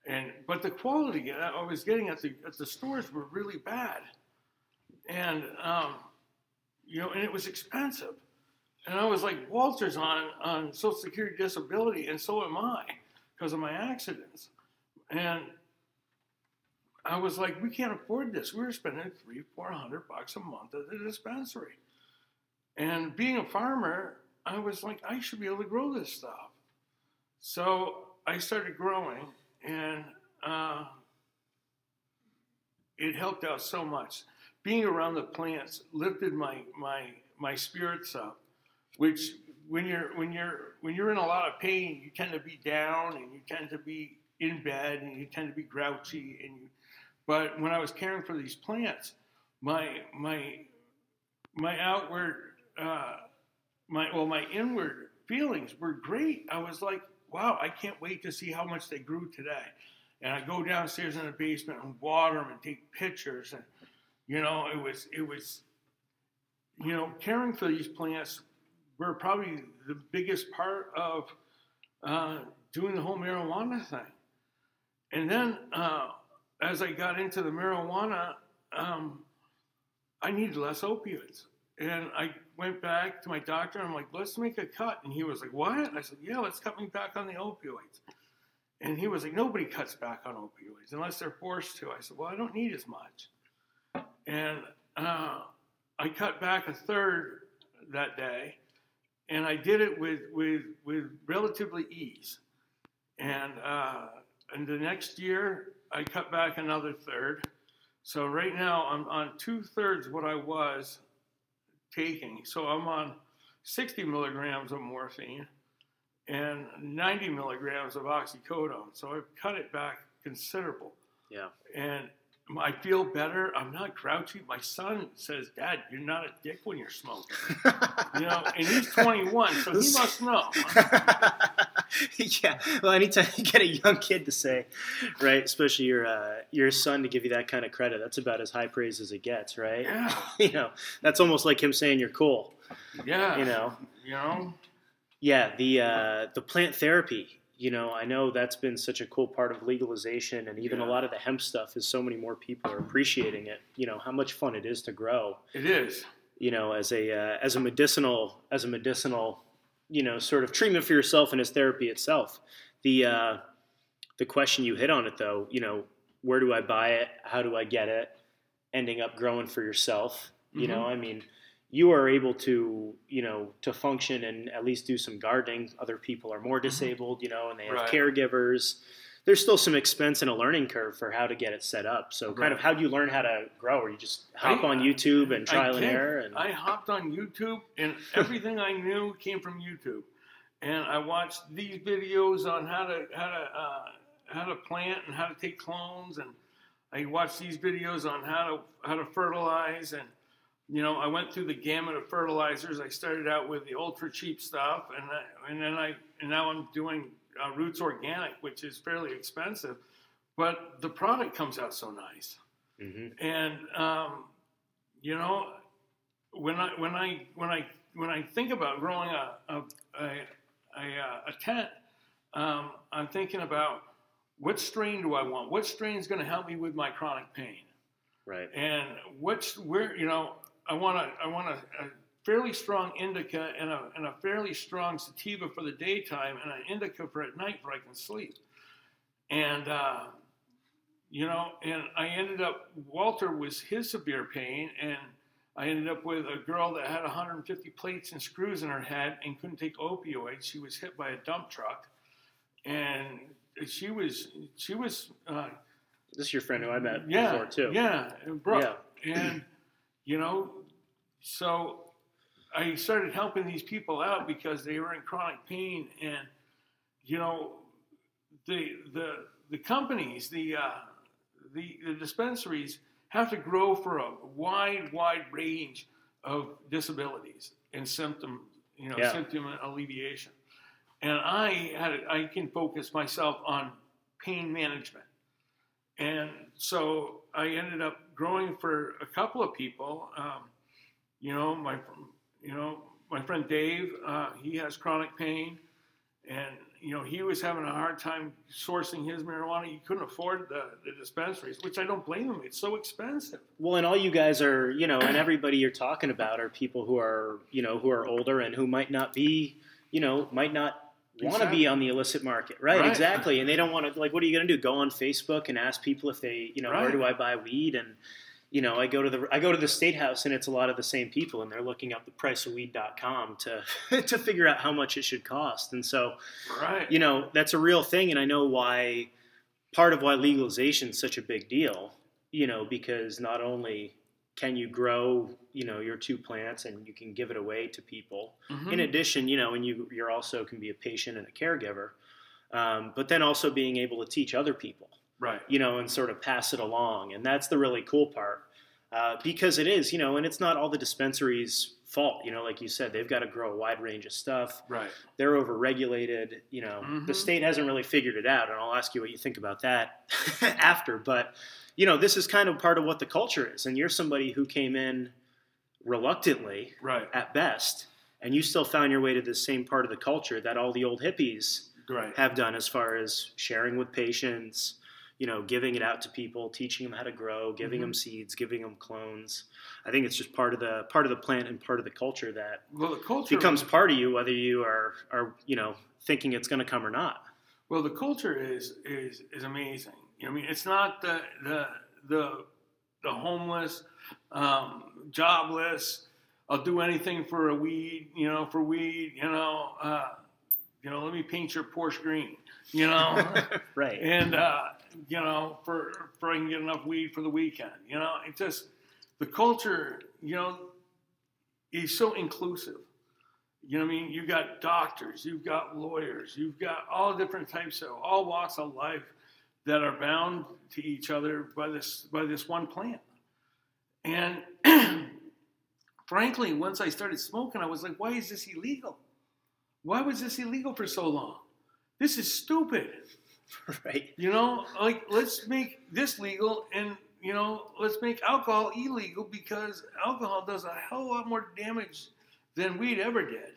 and but the quality I was getting at the at the stores were really bad, and um, you know, and it was expensive, and I was like, Walter's on on Social Security disability, and so am I because of my accidents, and I was like, we can't afford this. We were spending three, four hundred bucks a month at the dispensary, and being a farmer, I was like, I should be able to grow this stuff, so I started growing and uh, it helped out so much. Being around the plants lifted my my my spirits up, which when you're when you're when you're in a lot of pain, you tend to be down and you tend to be in bed and you tend to be grouchy and you, but when I was caring for these plants, my my my outward uh, my well my inward feelings were great. I was like, wow, I can't wait to see how much they grew today. And I go downstairs in the basement and water them and take pictures. And, you know, it was, it was, you know, caring for these plants were probably the biggest part of uh, doing the whole marijuana thing. And then uh, as I got into the marijuana, um, I needed less opioids. And I went back to my doctor I'm like, let's make a cut. And he was like, what? I said, yeah, let's cut me back on the opioids. And he was like, nobody cuts back on opioids unless they're forced to. I said, well, I don't need as much. And uh, I cut back a third that day, and I did it with with with relatively ease. And uh, and the next year, I cut back another third. So right now, I'm on two thirds what I was taking. So I'm on 60 milligrams of morphine and 90 milligrams of oxycodone. So I've cut it back considerable. Yeah. And I feel better. I'm not grouchy. My son says, "Dad, you're not a dick when you're smoking." [laughs] you know, and he's 21, so he must know. [laughs] [laughs] yeah. Well, anytime you get a young kid to say, right, especially your uh, your son to give you that kind of credit, that's about as high praise as it gets, right? Yeah. [laughs] you know, that's almost like him saying you're cool. Yeah. You know. You know. Yeah. The uh, the plant therapy. You know, I know that's been such a cool part of legalization, and even a lot of the hemp stuff is so many more people are appreciating it. You know how much fun it is to grow. It is. you know, as a uh, as a medicinal as a medicinal, you know, sort of treatment for yourself and as therapy itself. The uh, the question you hit on it though, you know, where do I buy it? How do I get it? Ending up growing for yourself. You know, Mhm. I mean, you are able to, you know, to function and at least do some gardening. Other people are more disabled, you know, and they have Right. caregivers. There's still some expense and a learning curve for how to get it set up. So, kind of, how do you learn how to grow? Or you just hop I- on YouTube and trial and error? And I hopped on YouTube, and everything I knew came from YouTube. And I watched these videos on how to how to uh, how to plant and how to take clones, and I watched these videos on how to how to fertilize. And you know, I went through the gamut of fertilizers. I started out with the ultra cheap stuff, and I, and then I and now I'm doing uh, Roots Organic, which is fairly expensive, but the product comes out so nice. Mhm. And um, you know, when I when I when I when I think about growing a a a, a, uh, a tent, um, I'm thinking about what strain do I want? What strain is going to help me with my chronic pain? Right. And what's where you know I want a I want a, a fairly strong indica and a and a fairly strong sativa for the daytime and an indica for at night where I can sleep. And uh, you know, and I ended up Walter was his severe pain, and I ended up with a girl that had 150 plates and screws in her head and couldn't take opioids. She was hit by a dump truck, and she was she was uh, This is your friend who I met yeah before too. yeah Brooke and you know so I started helping these people out because they were in chronic pain and you know the the the companies the uh, the the dispensaries have to grow for a wide wide range of disabilities and symptom you know Yeah. symptom alleviation and I had I can focus myself on pain management and so I ended up growing for a couple of people. Um, you know, my you know my friend Dave, uh, he has chronic pain, and you know, he was having a hard time sourcing his marijuana. He couldn't afford the, the dispensaries, which I don't blame him. It's so expensive. Well, and all you guys are, you know, and everybody you're talking about are people who are, you know, who are older and who might not be, you know, might not want to be on the illicit market, right? Right. Exactly. And they don't want to, like, what are you going to do? Go on Facebook and ask people if they, you know, where do I buy weed? And, you know, I go to the I go to the state house and it's a lot of the same people and they're looking up the priceofweed.com to [laughs] to figure out how much it should cost. And so, Right. you know that's a real thing and i know why part of why legalization is such a big deal you know because not only can you grow you know your two plants and you can give it away to people Mhm. in addition you know and you you're also can be a patient and a caregiver um, but then also being able to teach other people right. you know and sort of pass it along and that's the really cool part uh, because it is you know and it's not all the dispensaries fault you know like you said they've got to grow a wide range of stuff Right. they're overregulated. You know, the Mhm. state hasn't really figured it out, and I'll ask you what you think about that [laughs] after. But you know, this is kind of part of what the culture is, and you're somebody who came in reluctantly Right. at best, and you still found your way to the same part of the culture that all the old hippies Right. have done, as far as sharing with patients. You know, giving it out to people, teaching them how to grow, giving Mhm. them seeds, giving them clones. I think it's just part of the part of the plant and part of the culture that Well, the culture becomes part of you whether you are are you know thinking it's going to come or not Well, the culture is is is amazing. I mean, it's not the the the the homeless, um, jobless. I'll do anything for a weed. You know, for weed. You know, uh, you know, let me paint your Porsche green. You know, [laughs] right and uh, you know, for for I can get enough weed for the weekend. You know, it just the culture. You know, is so inclusive. You know what I mean? You've got doctors, you've got lawyers, you've got all different types of all walks of life that are bound to each other by this by this one plant. And [clears throat] frankly, once I started smoking, I was like, why is this illegal? Why was this illegal for so long? This is stupid. [laughs] right You know, like let's make this legal and you know, let's make alcohol illegal because alcohol does a hell of a lot more damage than weed ever did.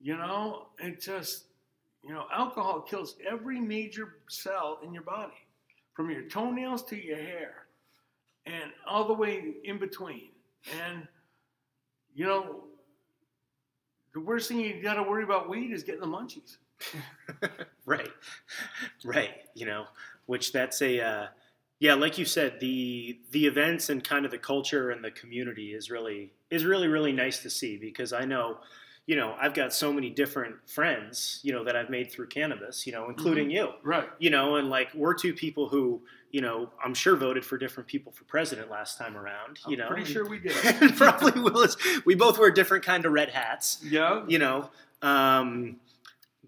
You know, it just you know, alcohol kills every major cell in your body, from your toenails to your hair, and all the way in between. And you know, the worst thing you got to worry about weed is getting the munchies. [laughs] right right you know which that's a uh, yeah like you said the the events and kind of the culture and the community is really is really really nice to see because i know you know i've got so many different friends you know that i've made through cannabis you know including you Right. you know, and like we're two people who, you know, I'm sure voted for different people for president last time around. You I'm know, pretty sure we did. [laughs] probably willis We both wear different kind of red hats. Yeah. You know, um,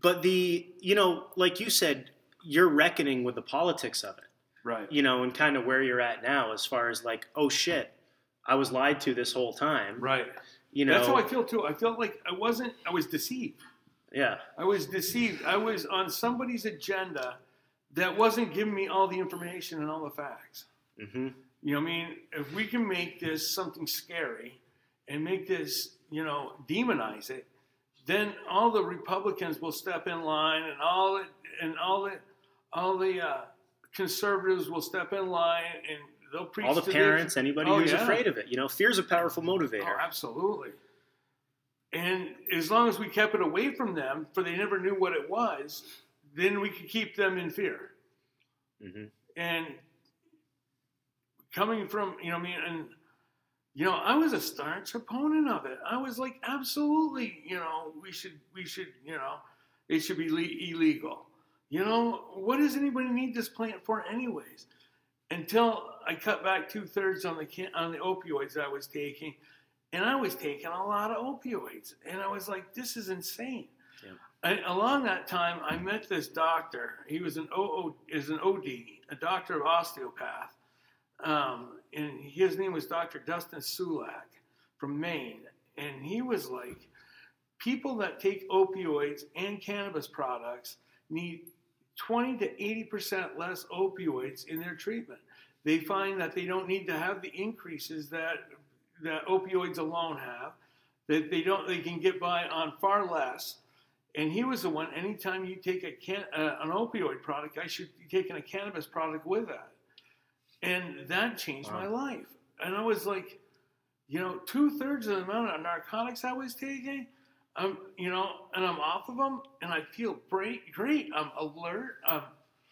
but the, you know, like you said, you're reckoning with the politics of it. Right. You know, and kind of where you're at now, as far as like, oh shit, I was lied to this whole time. Right. You know, That's how I feel too. I felt like I wasn't. I was deceived. yeah, I was deceived. I was on somebody's agenda that wasn't giving me all the information and all the facts. hmm You know, what I mean, if we can make this something scary and make this, you know, demonize it, then all the Republicans will step in line, and all and all the, all the uh, conservatives will step in line, and they'll preach. all the parents, anybody Oh, who's yeah. afraid of it. You know, fear is a powerful motivator. Oh, absolutely. And as long as we kept it away from them, for they never knew what it was, then we could keep them in fear. hmm And coming from, you know, I mean, and you know, I was a staunch opponent of it. I was like, absolutely, you know, we should, we should, you know, it should be le- illegal. You know, what does anybody need this plant for, anyways? Until I cut back two thirds on the can- on the opioids I was taking, and I was taking a lot of opioids, and I was like, this is insane. Yeah. And along that time, I met this doctor. He was an OO, is an OD, a doctor of osteopath, um, and his name was Dr. Dustin Sulak from Maine, and he was like, people that take opioids and cannabis products need 20 to 80 percent less opioids in their treatment. They find that they don't need to have the increases that that opioids alone have. That they don't, they can get by on far less, And he was the one. Anytime you take a can, uh, an opioid product, I should be taking a cannabis product with that, and that changed my life. And I was like, you know, two thirds of the amount of narcotics I was taking, I'm, you know, and I'm off of them, and I feel great. Great. I'm alert. I'm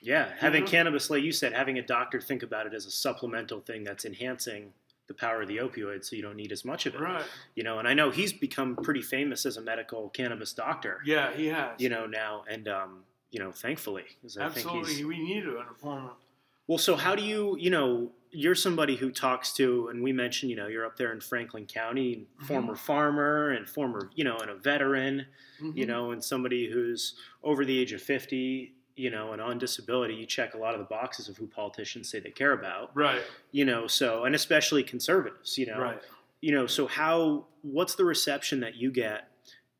Yeah, having know? cannabis, like you said, having a doctor think about it as a supplemental thing that's enhancing the power of the opioid, so you don't need as much of it. right. You know, and I know he's become pretty famous as a medical cannabis doctor. Yeah, he has. You know now, and um, you know, thankfully, 'cause I think absolutely. We need to in a form of well. So how do you, you know, you're somebody who talks to, and we mentioned, you know, you're up there in Franklin County, Mm-hmm. former farmer and former, you know, and a veteran, you Mhm. know, and somebody who's over the age of 50, you know, and on disability. You check a lot of the boxes of who politicians say they care about, Right. you know, so, and especially conservatives, you know, Right. you know, so how, what's the reception that you get,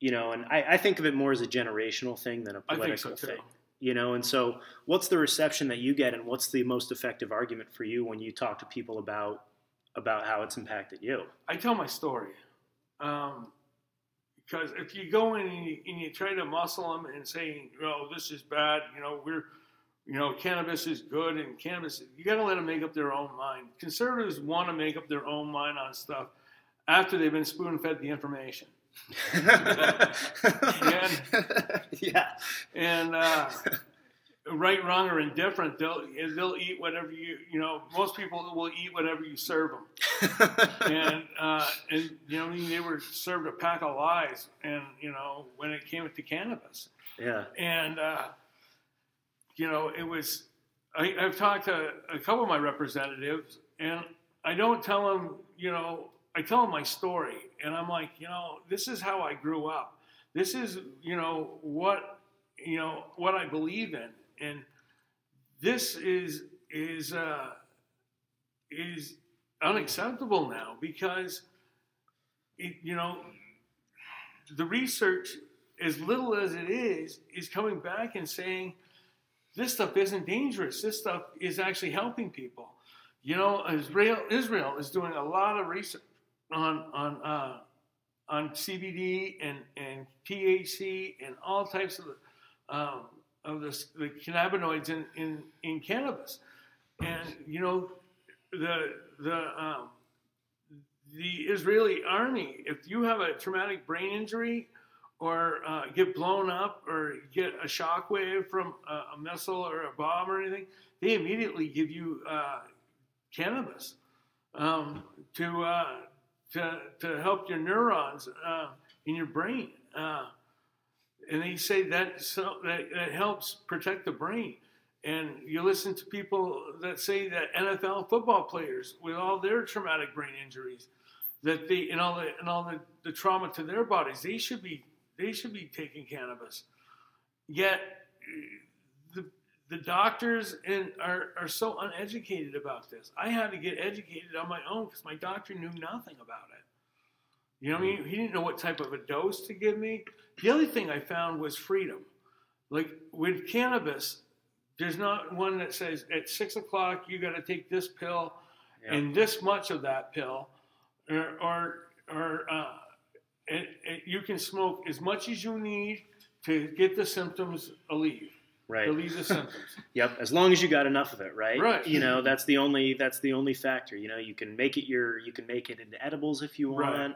you know, and I, I think of it more as a generational thing than a political so thing you know and so what's the reception that you get and what's the most effective argument for you when you talk to people about about how it's impacted you I tell my story. Um, because if you go in and you, and you try to muscle them and say, "Oh, this is bad," you know, we're, you know, cannabis is good and cannabis, you got to let them make up their own mind. Conservatives want to make up their own mind on stuff after they've been spoon fed the information. [laughs] yeah And uh, right, wrong, or indifferent, they'll they'll eat whatever you you know. Most people will eat whatever you serve them. [laughs] and uh, and you know they were served a pack of lies, and you know when it came to cannabis, yeah and uh, you know it was. I, I've talked to a couple of my representatives, and I don't tell them, you know, I tell them my story, and I'm like, you know, this is how I grew up. This is, you know, what, you know, what I believe in, and this is is uh, is unacceptable now because, it, you know, the research, as little as it is, is coming back and saying this stuff isn't dangerous. This stuff is actually helping people. You know, Israel Israel is doing a lot of research on on uh, on CBD and and THC and all types of um, of the, the cannabinoids in, in in cannabis, and you know the the um, the Israeli army. If you have a traumatic brain injury or uh, get blown up or get a shockwave from a, a missile or a bomb or anything, they immediately give you uh, cannabis um, to, uh, to to help your neurons uh, in your brain. Uh, and they say that so that, that helps protect the brain. And you listen to people that say that NFL football players with all their traumatic brain injuries, that they and all the and all the, the trauma to their bodies, they should be they should be taking cannabis. Yet the the doctors and are, are so uneducated about this. I had to get educated on my own because my doctor knew nothing about it. You know what I mean? He didn't know what type of a dose to give me. The other thing I found was freedom. Like with cannabis, there's not one that says at six o'clock you got to take this pill Yeah. and this much of that pill, or or, or uh, it, it, you can smoke as much as you need to get the symptoms alleviated. Right Relieve the symptoms. Yep, as long as you got enough of it, right? Right. You know, that's the only that's the only factor. You know, you can make it your you can make it into edibles if you want. Right.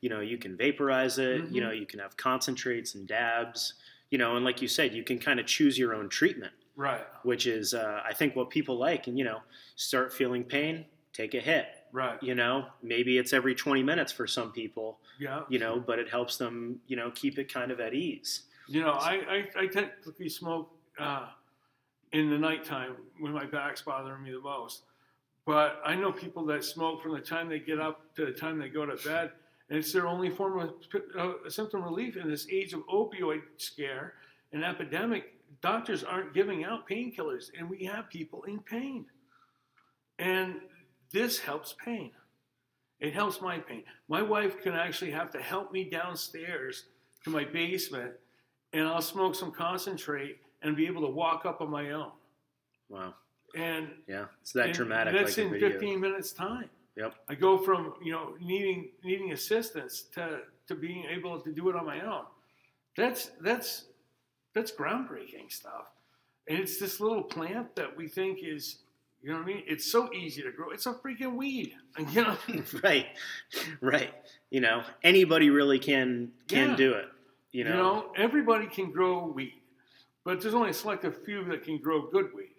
You know, you can vaporize it. You Mhm. know, you can have concentrates and dabs. You know, and like you said, you can kind of choose your own treatment, right. which is uh, I think what people like. And you know, start feeling pain, take a hit. Right. You know, maybe it's every 20 minutes for some people. Yeah. You know, but it helps them. You know, keep it kind of at ease. You know, I, I, I typically smoke uh, in the nighttime when my back's bothering me the most. But I know people that smoke from the time they get up to the time they go to bed, and it's their only form of uh, symptom relief in this age of opioid scare and epidemic. Doctors aren't giving out painkillers, and we have people in pain. And this helps pain. It helps my pain. My wife can actually have to help me downstairs to my basement, and I'll smoke some concentrate and be able to walk up on my own. Wow. And Yeah, it's that dramatic. That's like in video. 15 minutes time. Yep. I go from you know needing needing assistance to to being able to do it on my own. That's that's that's groundbreaking stuff. And it's this little plant that we think is, you know what I mean? It's so easy to grow. It's a freaking weed. [laughs] You know, [laughs] right, right. You know, anybody really can can Yeah. do it. You know? you know, everybody can grow weed, but there's only a select few that can grow good weed.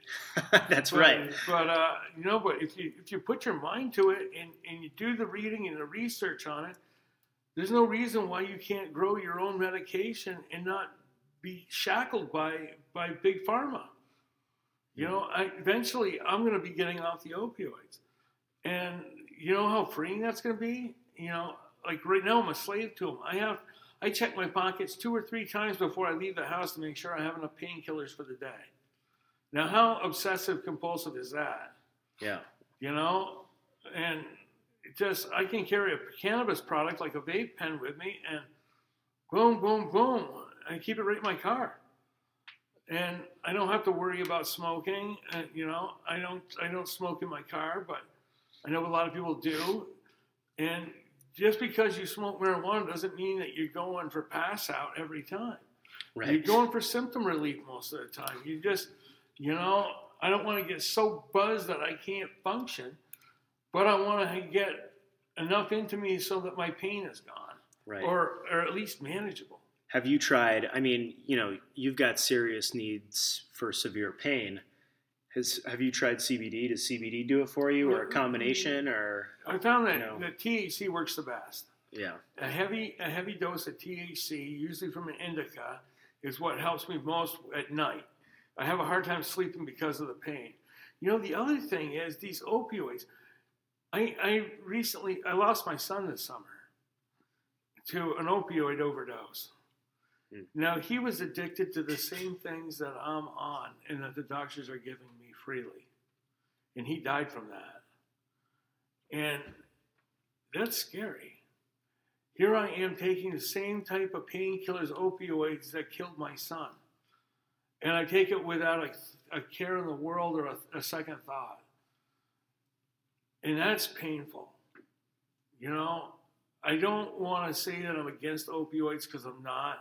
[laughs] that's But- right. But uh, you know, but if you if you put your mind to it and, and you do the reading and the research on it, there's no reason why you can't grow your own medication and not be shackled by by big pharma. You know, I, eventually I'm going to be getting off the opioids, and you know how freeing that's going to be. You know, like right now I'm a slave to them. I have I check my pockets two or three times before I leave the house to make sure I have enough painkillers for the day. Now, how obsessive compulsive is that? Yeah, You know, and just I can carry a cannabis product like a vape pen with me, and boom, boom, boom, I keep it right in my car, and I don't have to worry about smoking. And, you know, I don't I don't smoke in my car, but I know a lot of people do, and just because you smoke marijuana doesn't mean that you're going for pass out every time. You're going for symptom relief most of the time. You just, you know, I don't want to get so buzzed that I can't function, but I want to get enough into me so that my pain is gone, Right. or or at least manageable. Have you tried? I mean, you know, you've got serious needs for severe pain. Has have you tried CBD? Does CBD do it for you, or a combination, or I found that You know. that THC works the best. yeah, A heavy a heavy dose of THC, usually from an indica, is what helps me most at night. I have a hard time sleeping because of the pain. You know, the other thing is these opioids. I, I recently I lost my son this summer to an opioid overdose. Hmm. Now he was addicted to the same things that I'm on and that the doctors are giving me freely. And he died from that. And that's scary. Here I am taking the same type of painkillers, opioids that killed my son. And I take it without a, a care in the world or a, a second thought. And that's painful. You know, I don't want to say that I'm against opioids because I'm not.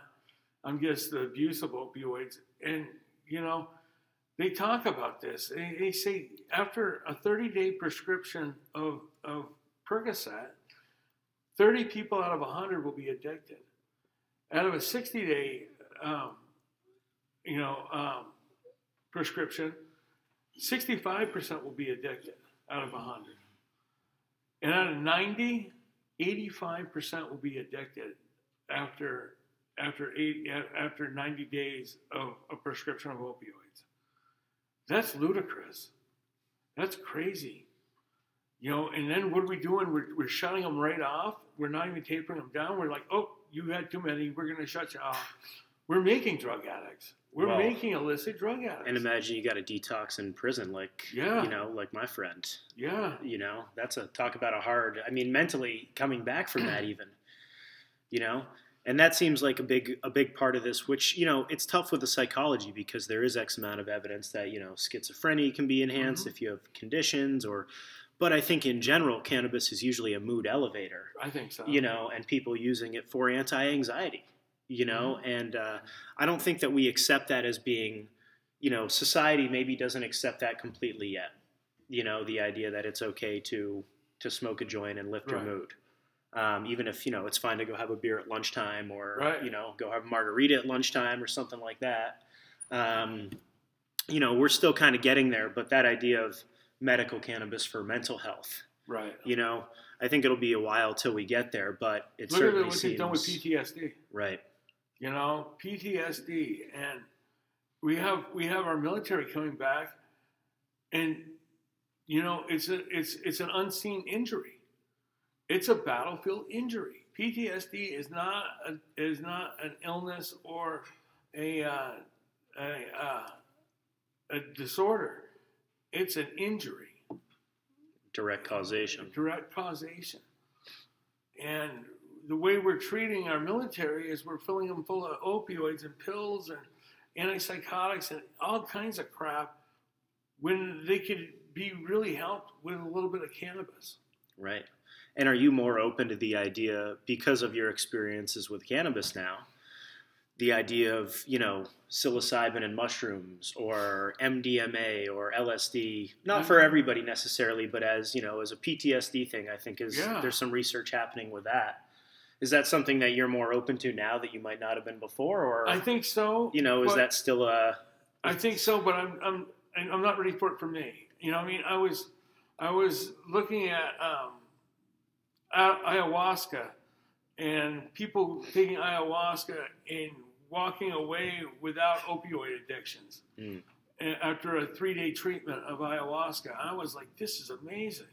I'm against the abuse of opioids. And, you know, they talk about this. They, they say after a 30 day prescription of, of Percocet, 30 people out of 100 will be addicted. Out of a 60 day, um, you know, um, prescription, 65% will be addicted out of 100. And out of 90, 85% will be addicted after after eight after 90 days of a prescription of opioids. That's ludicrous. That's crazy. You know, and then what are we doing? We're, we're shutting them right off. We're not even tapering them down. We're like, oh, you had too many. We're going to shut you off. We're making drug addicts. We're Wow. making illicit drug addicts. and imagine you got a detox in prison, like Yeah. you know, like my friend. yeah. You know, that's a talk about a hard. I mean, mentally coming back from that, [clears throat] even. You know, and that seems like a big a big part of this. Which you know, it's tough with the psychology because there is X amount of evidence that you know schizophrenia can be enhanced Mhm. if you have conditions or. But I think in general, cannabis is usually a mood elevator. I think so. you know, and people using it for anti-anxiety, you know, and uh, I don't think that we accept that as being, you know, society maybe doesn't accept that completely yet. You know, the idea that it's okay to to smoke a joint and lift Right. your mood, um, even if you know it's fine to go have a beer at lunchtime or Right. you know go have a margarita at lunchtime or something like that. Um, you know, we're still kind of getting there, but that idea of medical cannabis for mental health Right. you know i think it'll be a while till we get there but it Look at certainly what seems done with PTSD. right you know PTSD and we have we have our military coming back and you know it's a it's it's an unseen injury it's a battlefield injury. PTSD is not a, is not an illness or a uh, a, uh, a disorder. It's an injury. Direct causation. Direct causation. And the way we're treating our military is we're filling them full of opioids and pills and antipsychotics and all kinds of crap when they could be really helped with a little bit of cannabis. right and are you more open to the idea because of your experiences with cannabis now the idea of you know psilocybin and mushrooms or MDMA or LSD, not for everybody necessarily, but as you know, as a PTSD thing, I think is Yeah. there's some research happening with that. Is that something that you're more open to now that you might not have been before, or I think so. you know, is that still a I think so, but I'm I'm I'm not ready for it for me. You know, I mean, I was I was looking at um, ayahuasca and people taking ayahuasca and walking away without opioid addictions. Mm. And after a three day treatment of ayahuasca, I was like, this is amazing.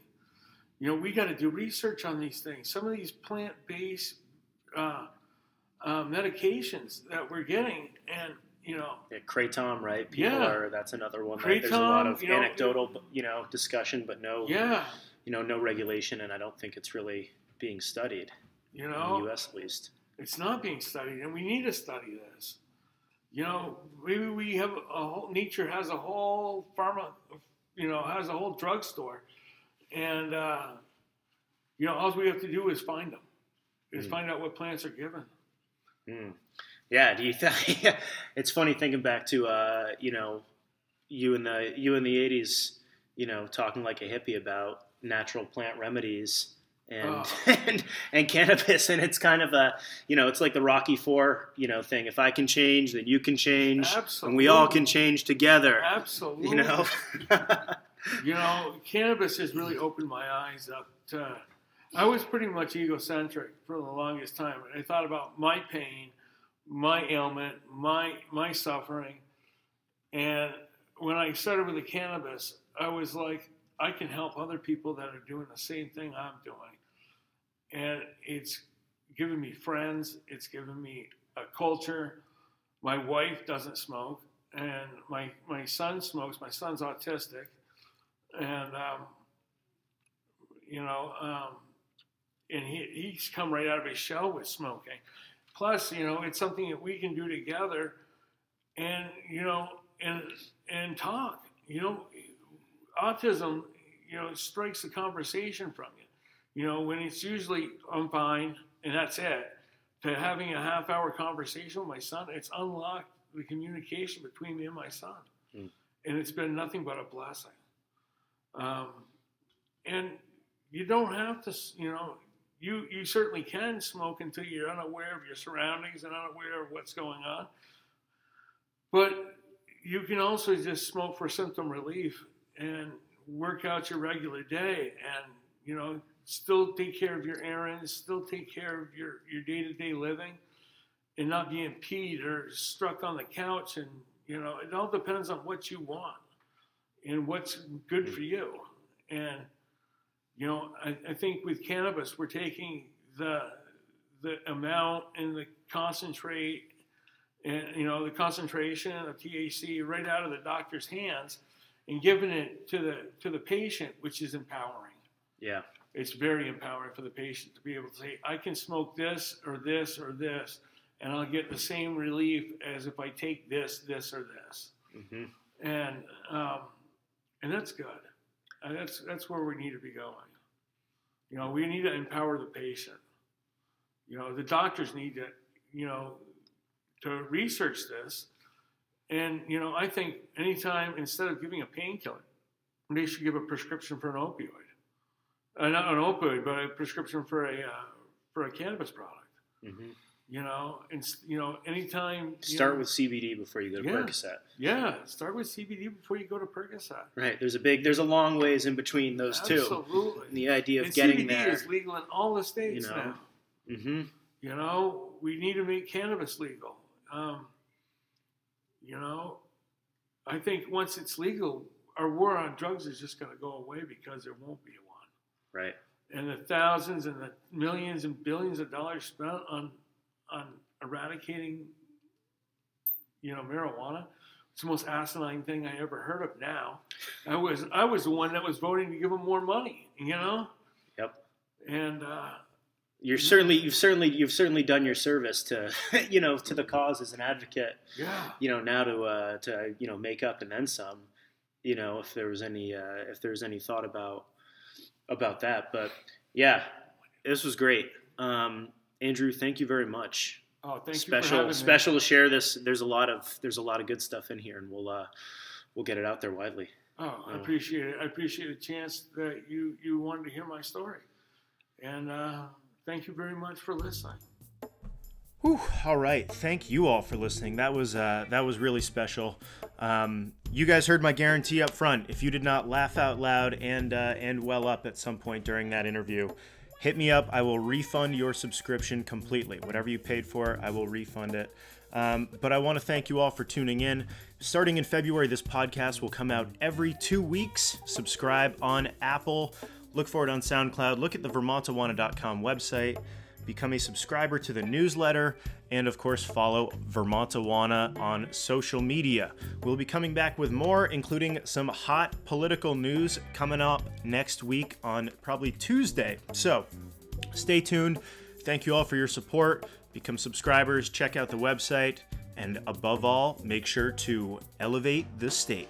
You know, we got to do research on these things. Some of these plant based uh, uh, medications that we're getting, and you know, yeah, kratom, right? People Yeah. are that's another one. That there's a lot of you know, anecdotal, you know, discussion, but no, yeah, you know, no regulation, and I don't think it's really being studied you in know, the U.S. at least. it's not being studied, and we need to study this. You know, maybe we have a whole nature has a whole pharma, you know, has a whole drugstore, and uh, you know, all we have to do is find them, is Mm. find out what plants are given. Mm. Yeah, do you think [laughs] it's funny thinking back to uh, you know you in the you in the eighties, you know, talking like a hippie about natural plant remedies and, Oh. [laughs] and and cannabis, and it's kind of a you know it's like the Rocky Four you know thing. If I can change, then you can change, and we all can change together. Absolutely, You know. [laughs] you know, cannabis has really opened my eyes up to. I was pretty much egocentric for the longest time. I thought about my pain, my ailment, my my suffering, and when I started with the cannabis, I was like, I can help other people that are doing the same thing I'm doing, and it's given me friends. It's given me a culture. My wife doesn't smoke, and my my son smokes. My son's autistic, and um, you know, um, and he he's come right out of his shell with smoking. Plus, you know, it's something that we can do together, and you know, and and talk. You know, autism, you know, strikes the conversation from you. You know, when it's usually I'm fine and that's it. To having a half hour conversation with my son, it's unlocked the communication between me and my son. Mm. And it's been nothing but a blessing. Um, and you don't have to, you know, you, you certainly can smoke until you're unaware of your surroundings and unaware of what's going on. But you can also just smoke for symptom relief and work out your regular day and, you know, still take care of your errands, still take care of your, your day-to-day living and not be impeded or struck on the couch. And, you know, it all depends on what you want and what's good hmm. for you. And, you know, I, I think with cannabis, we're taking the, the amount and the concentrate and, you know, the concentration of THC right out of the doctor's hands and giving it to the, to the patient, which is empowering yeah. it's very empowering for the patient to be able to say, I can smoke this or this or this, and I'll get the same relief as if I take this, this, or this. hmm And um, and that's good. And that's that's where we need to be going. You know, we need to empower the patient. You know, the doctors need to, you know, to research this. And you know, I think anytime instead of giving a painkiller, they should give a prescription for an opioid uh, not an opioid, but a prescription for a uh, for a cannabis product. hmm You know, and you know, anytime you Start know- with CBD before you go to Yeah. Percocet. yeah, start with CBD before you go to Percocet. Right. There's a big. There's a long ways in between those two. Absolutely. The idea of and getting CBD there. is legal in all the states You know. now. hmm You know, we need to make cannabis legal. Um, you know, I think once it's legal, our war on drugs is just going to go away because there won't be one. Right. and the thousands and the millions and billions of dollars spent on on eradicating you know marijuana it's the most asinine thing i ever heard of now i was i was the one that was voting to give them more money you know Yep. and uh You're certainly you've certainly you've certainly done your service to [laughs] you know to the cause as an advocate. yeah You know now to uh, to you know make up and then some. You know if there was any uh, if there was any thought about about that, but yeah, this was great. Um, Andrew, thank you very much. Oh, thank you for special me. special to share this. There's a lot of there's a lot of good stuff in here, and we'll uh, we'll get it out there widely. Oh, I appreciate it. I appreciate the chance that you you wanted to hear my story, and uh, thank you very much for listening. Whew, all right. Thank you all for listening. That was uh, that was really special. Um, you guys heard my guarantee up front. If you did not laugh out loud and uh, and well up at some point during that interview, hit me up. I will refund your subscription completely. Whatever you paid for, I will refund it. Um, but I want to thank you all for tuning in. Starting in February, this podcast will come out every two weeks. Subscribe on Apple. Look for it on SoundCloud. Look at the VermontAwana.com website become a subscriber to the newsletter, and of course, follow Vermont Awana on social media. We'll be coming back with more, including some hot political news coming up next week on probably Tuesday. So stay tuned. Thank you all for your support. Become subscribers, check out the website, and above all, make sure to elevate the state.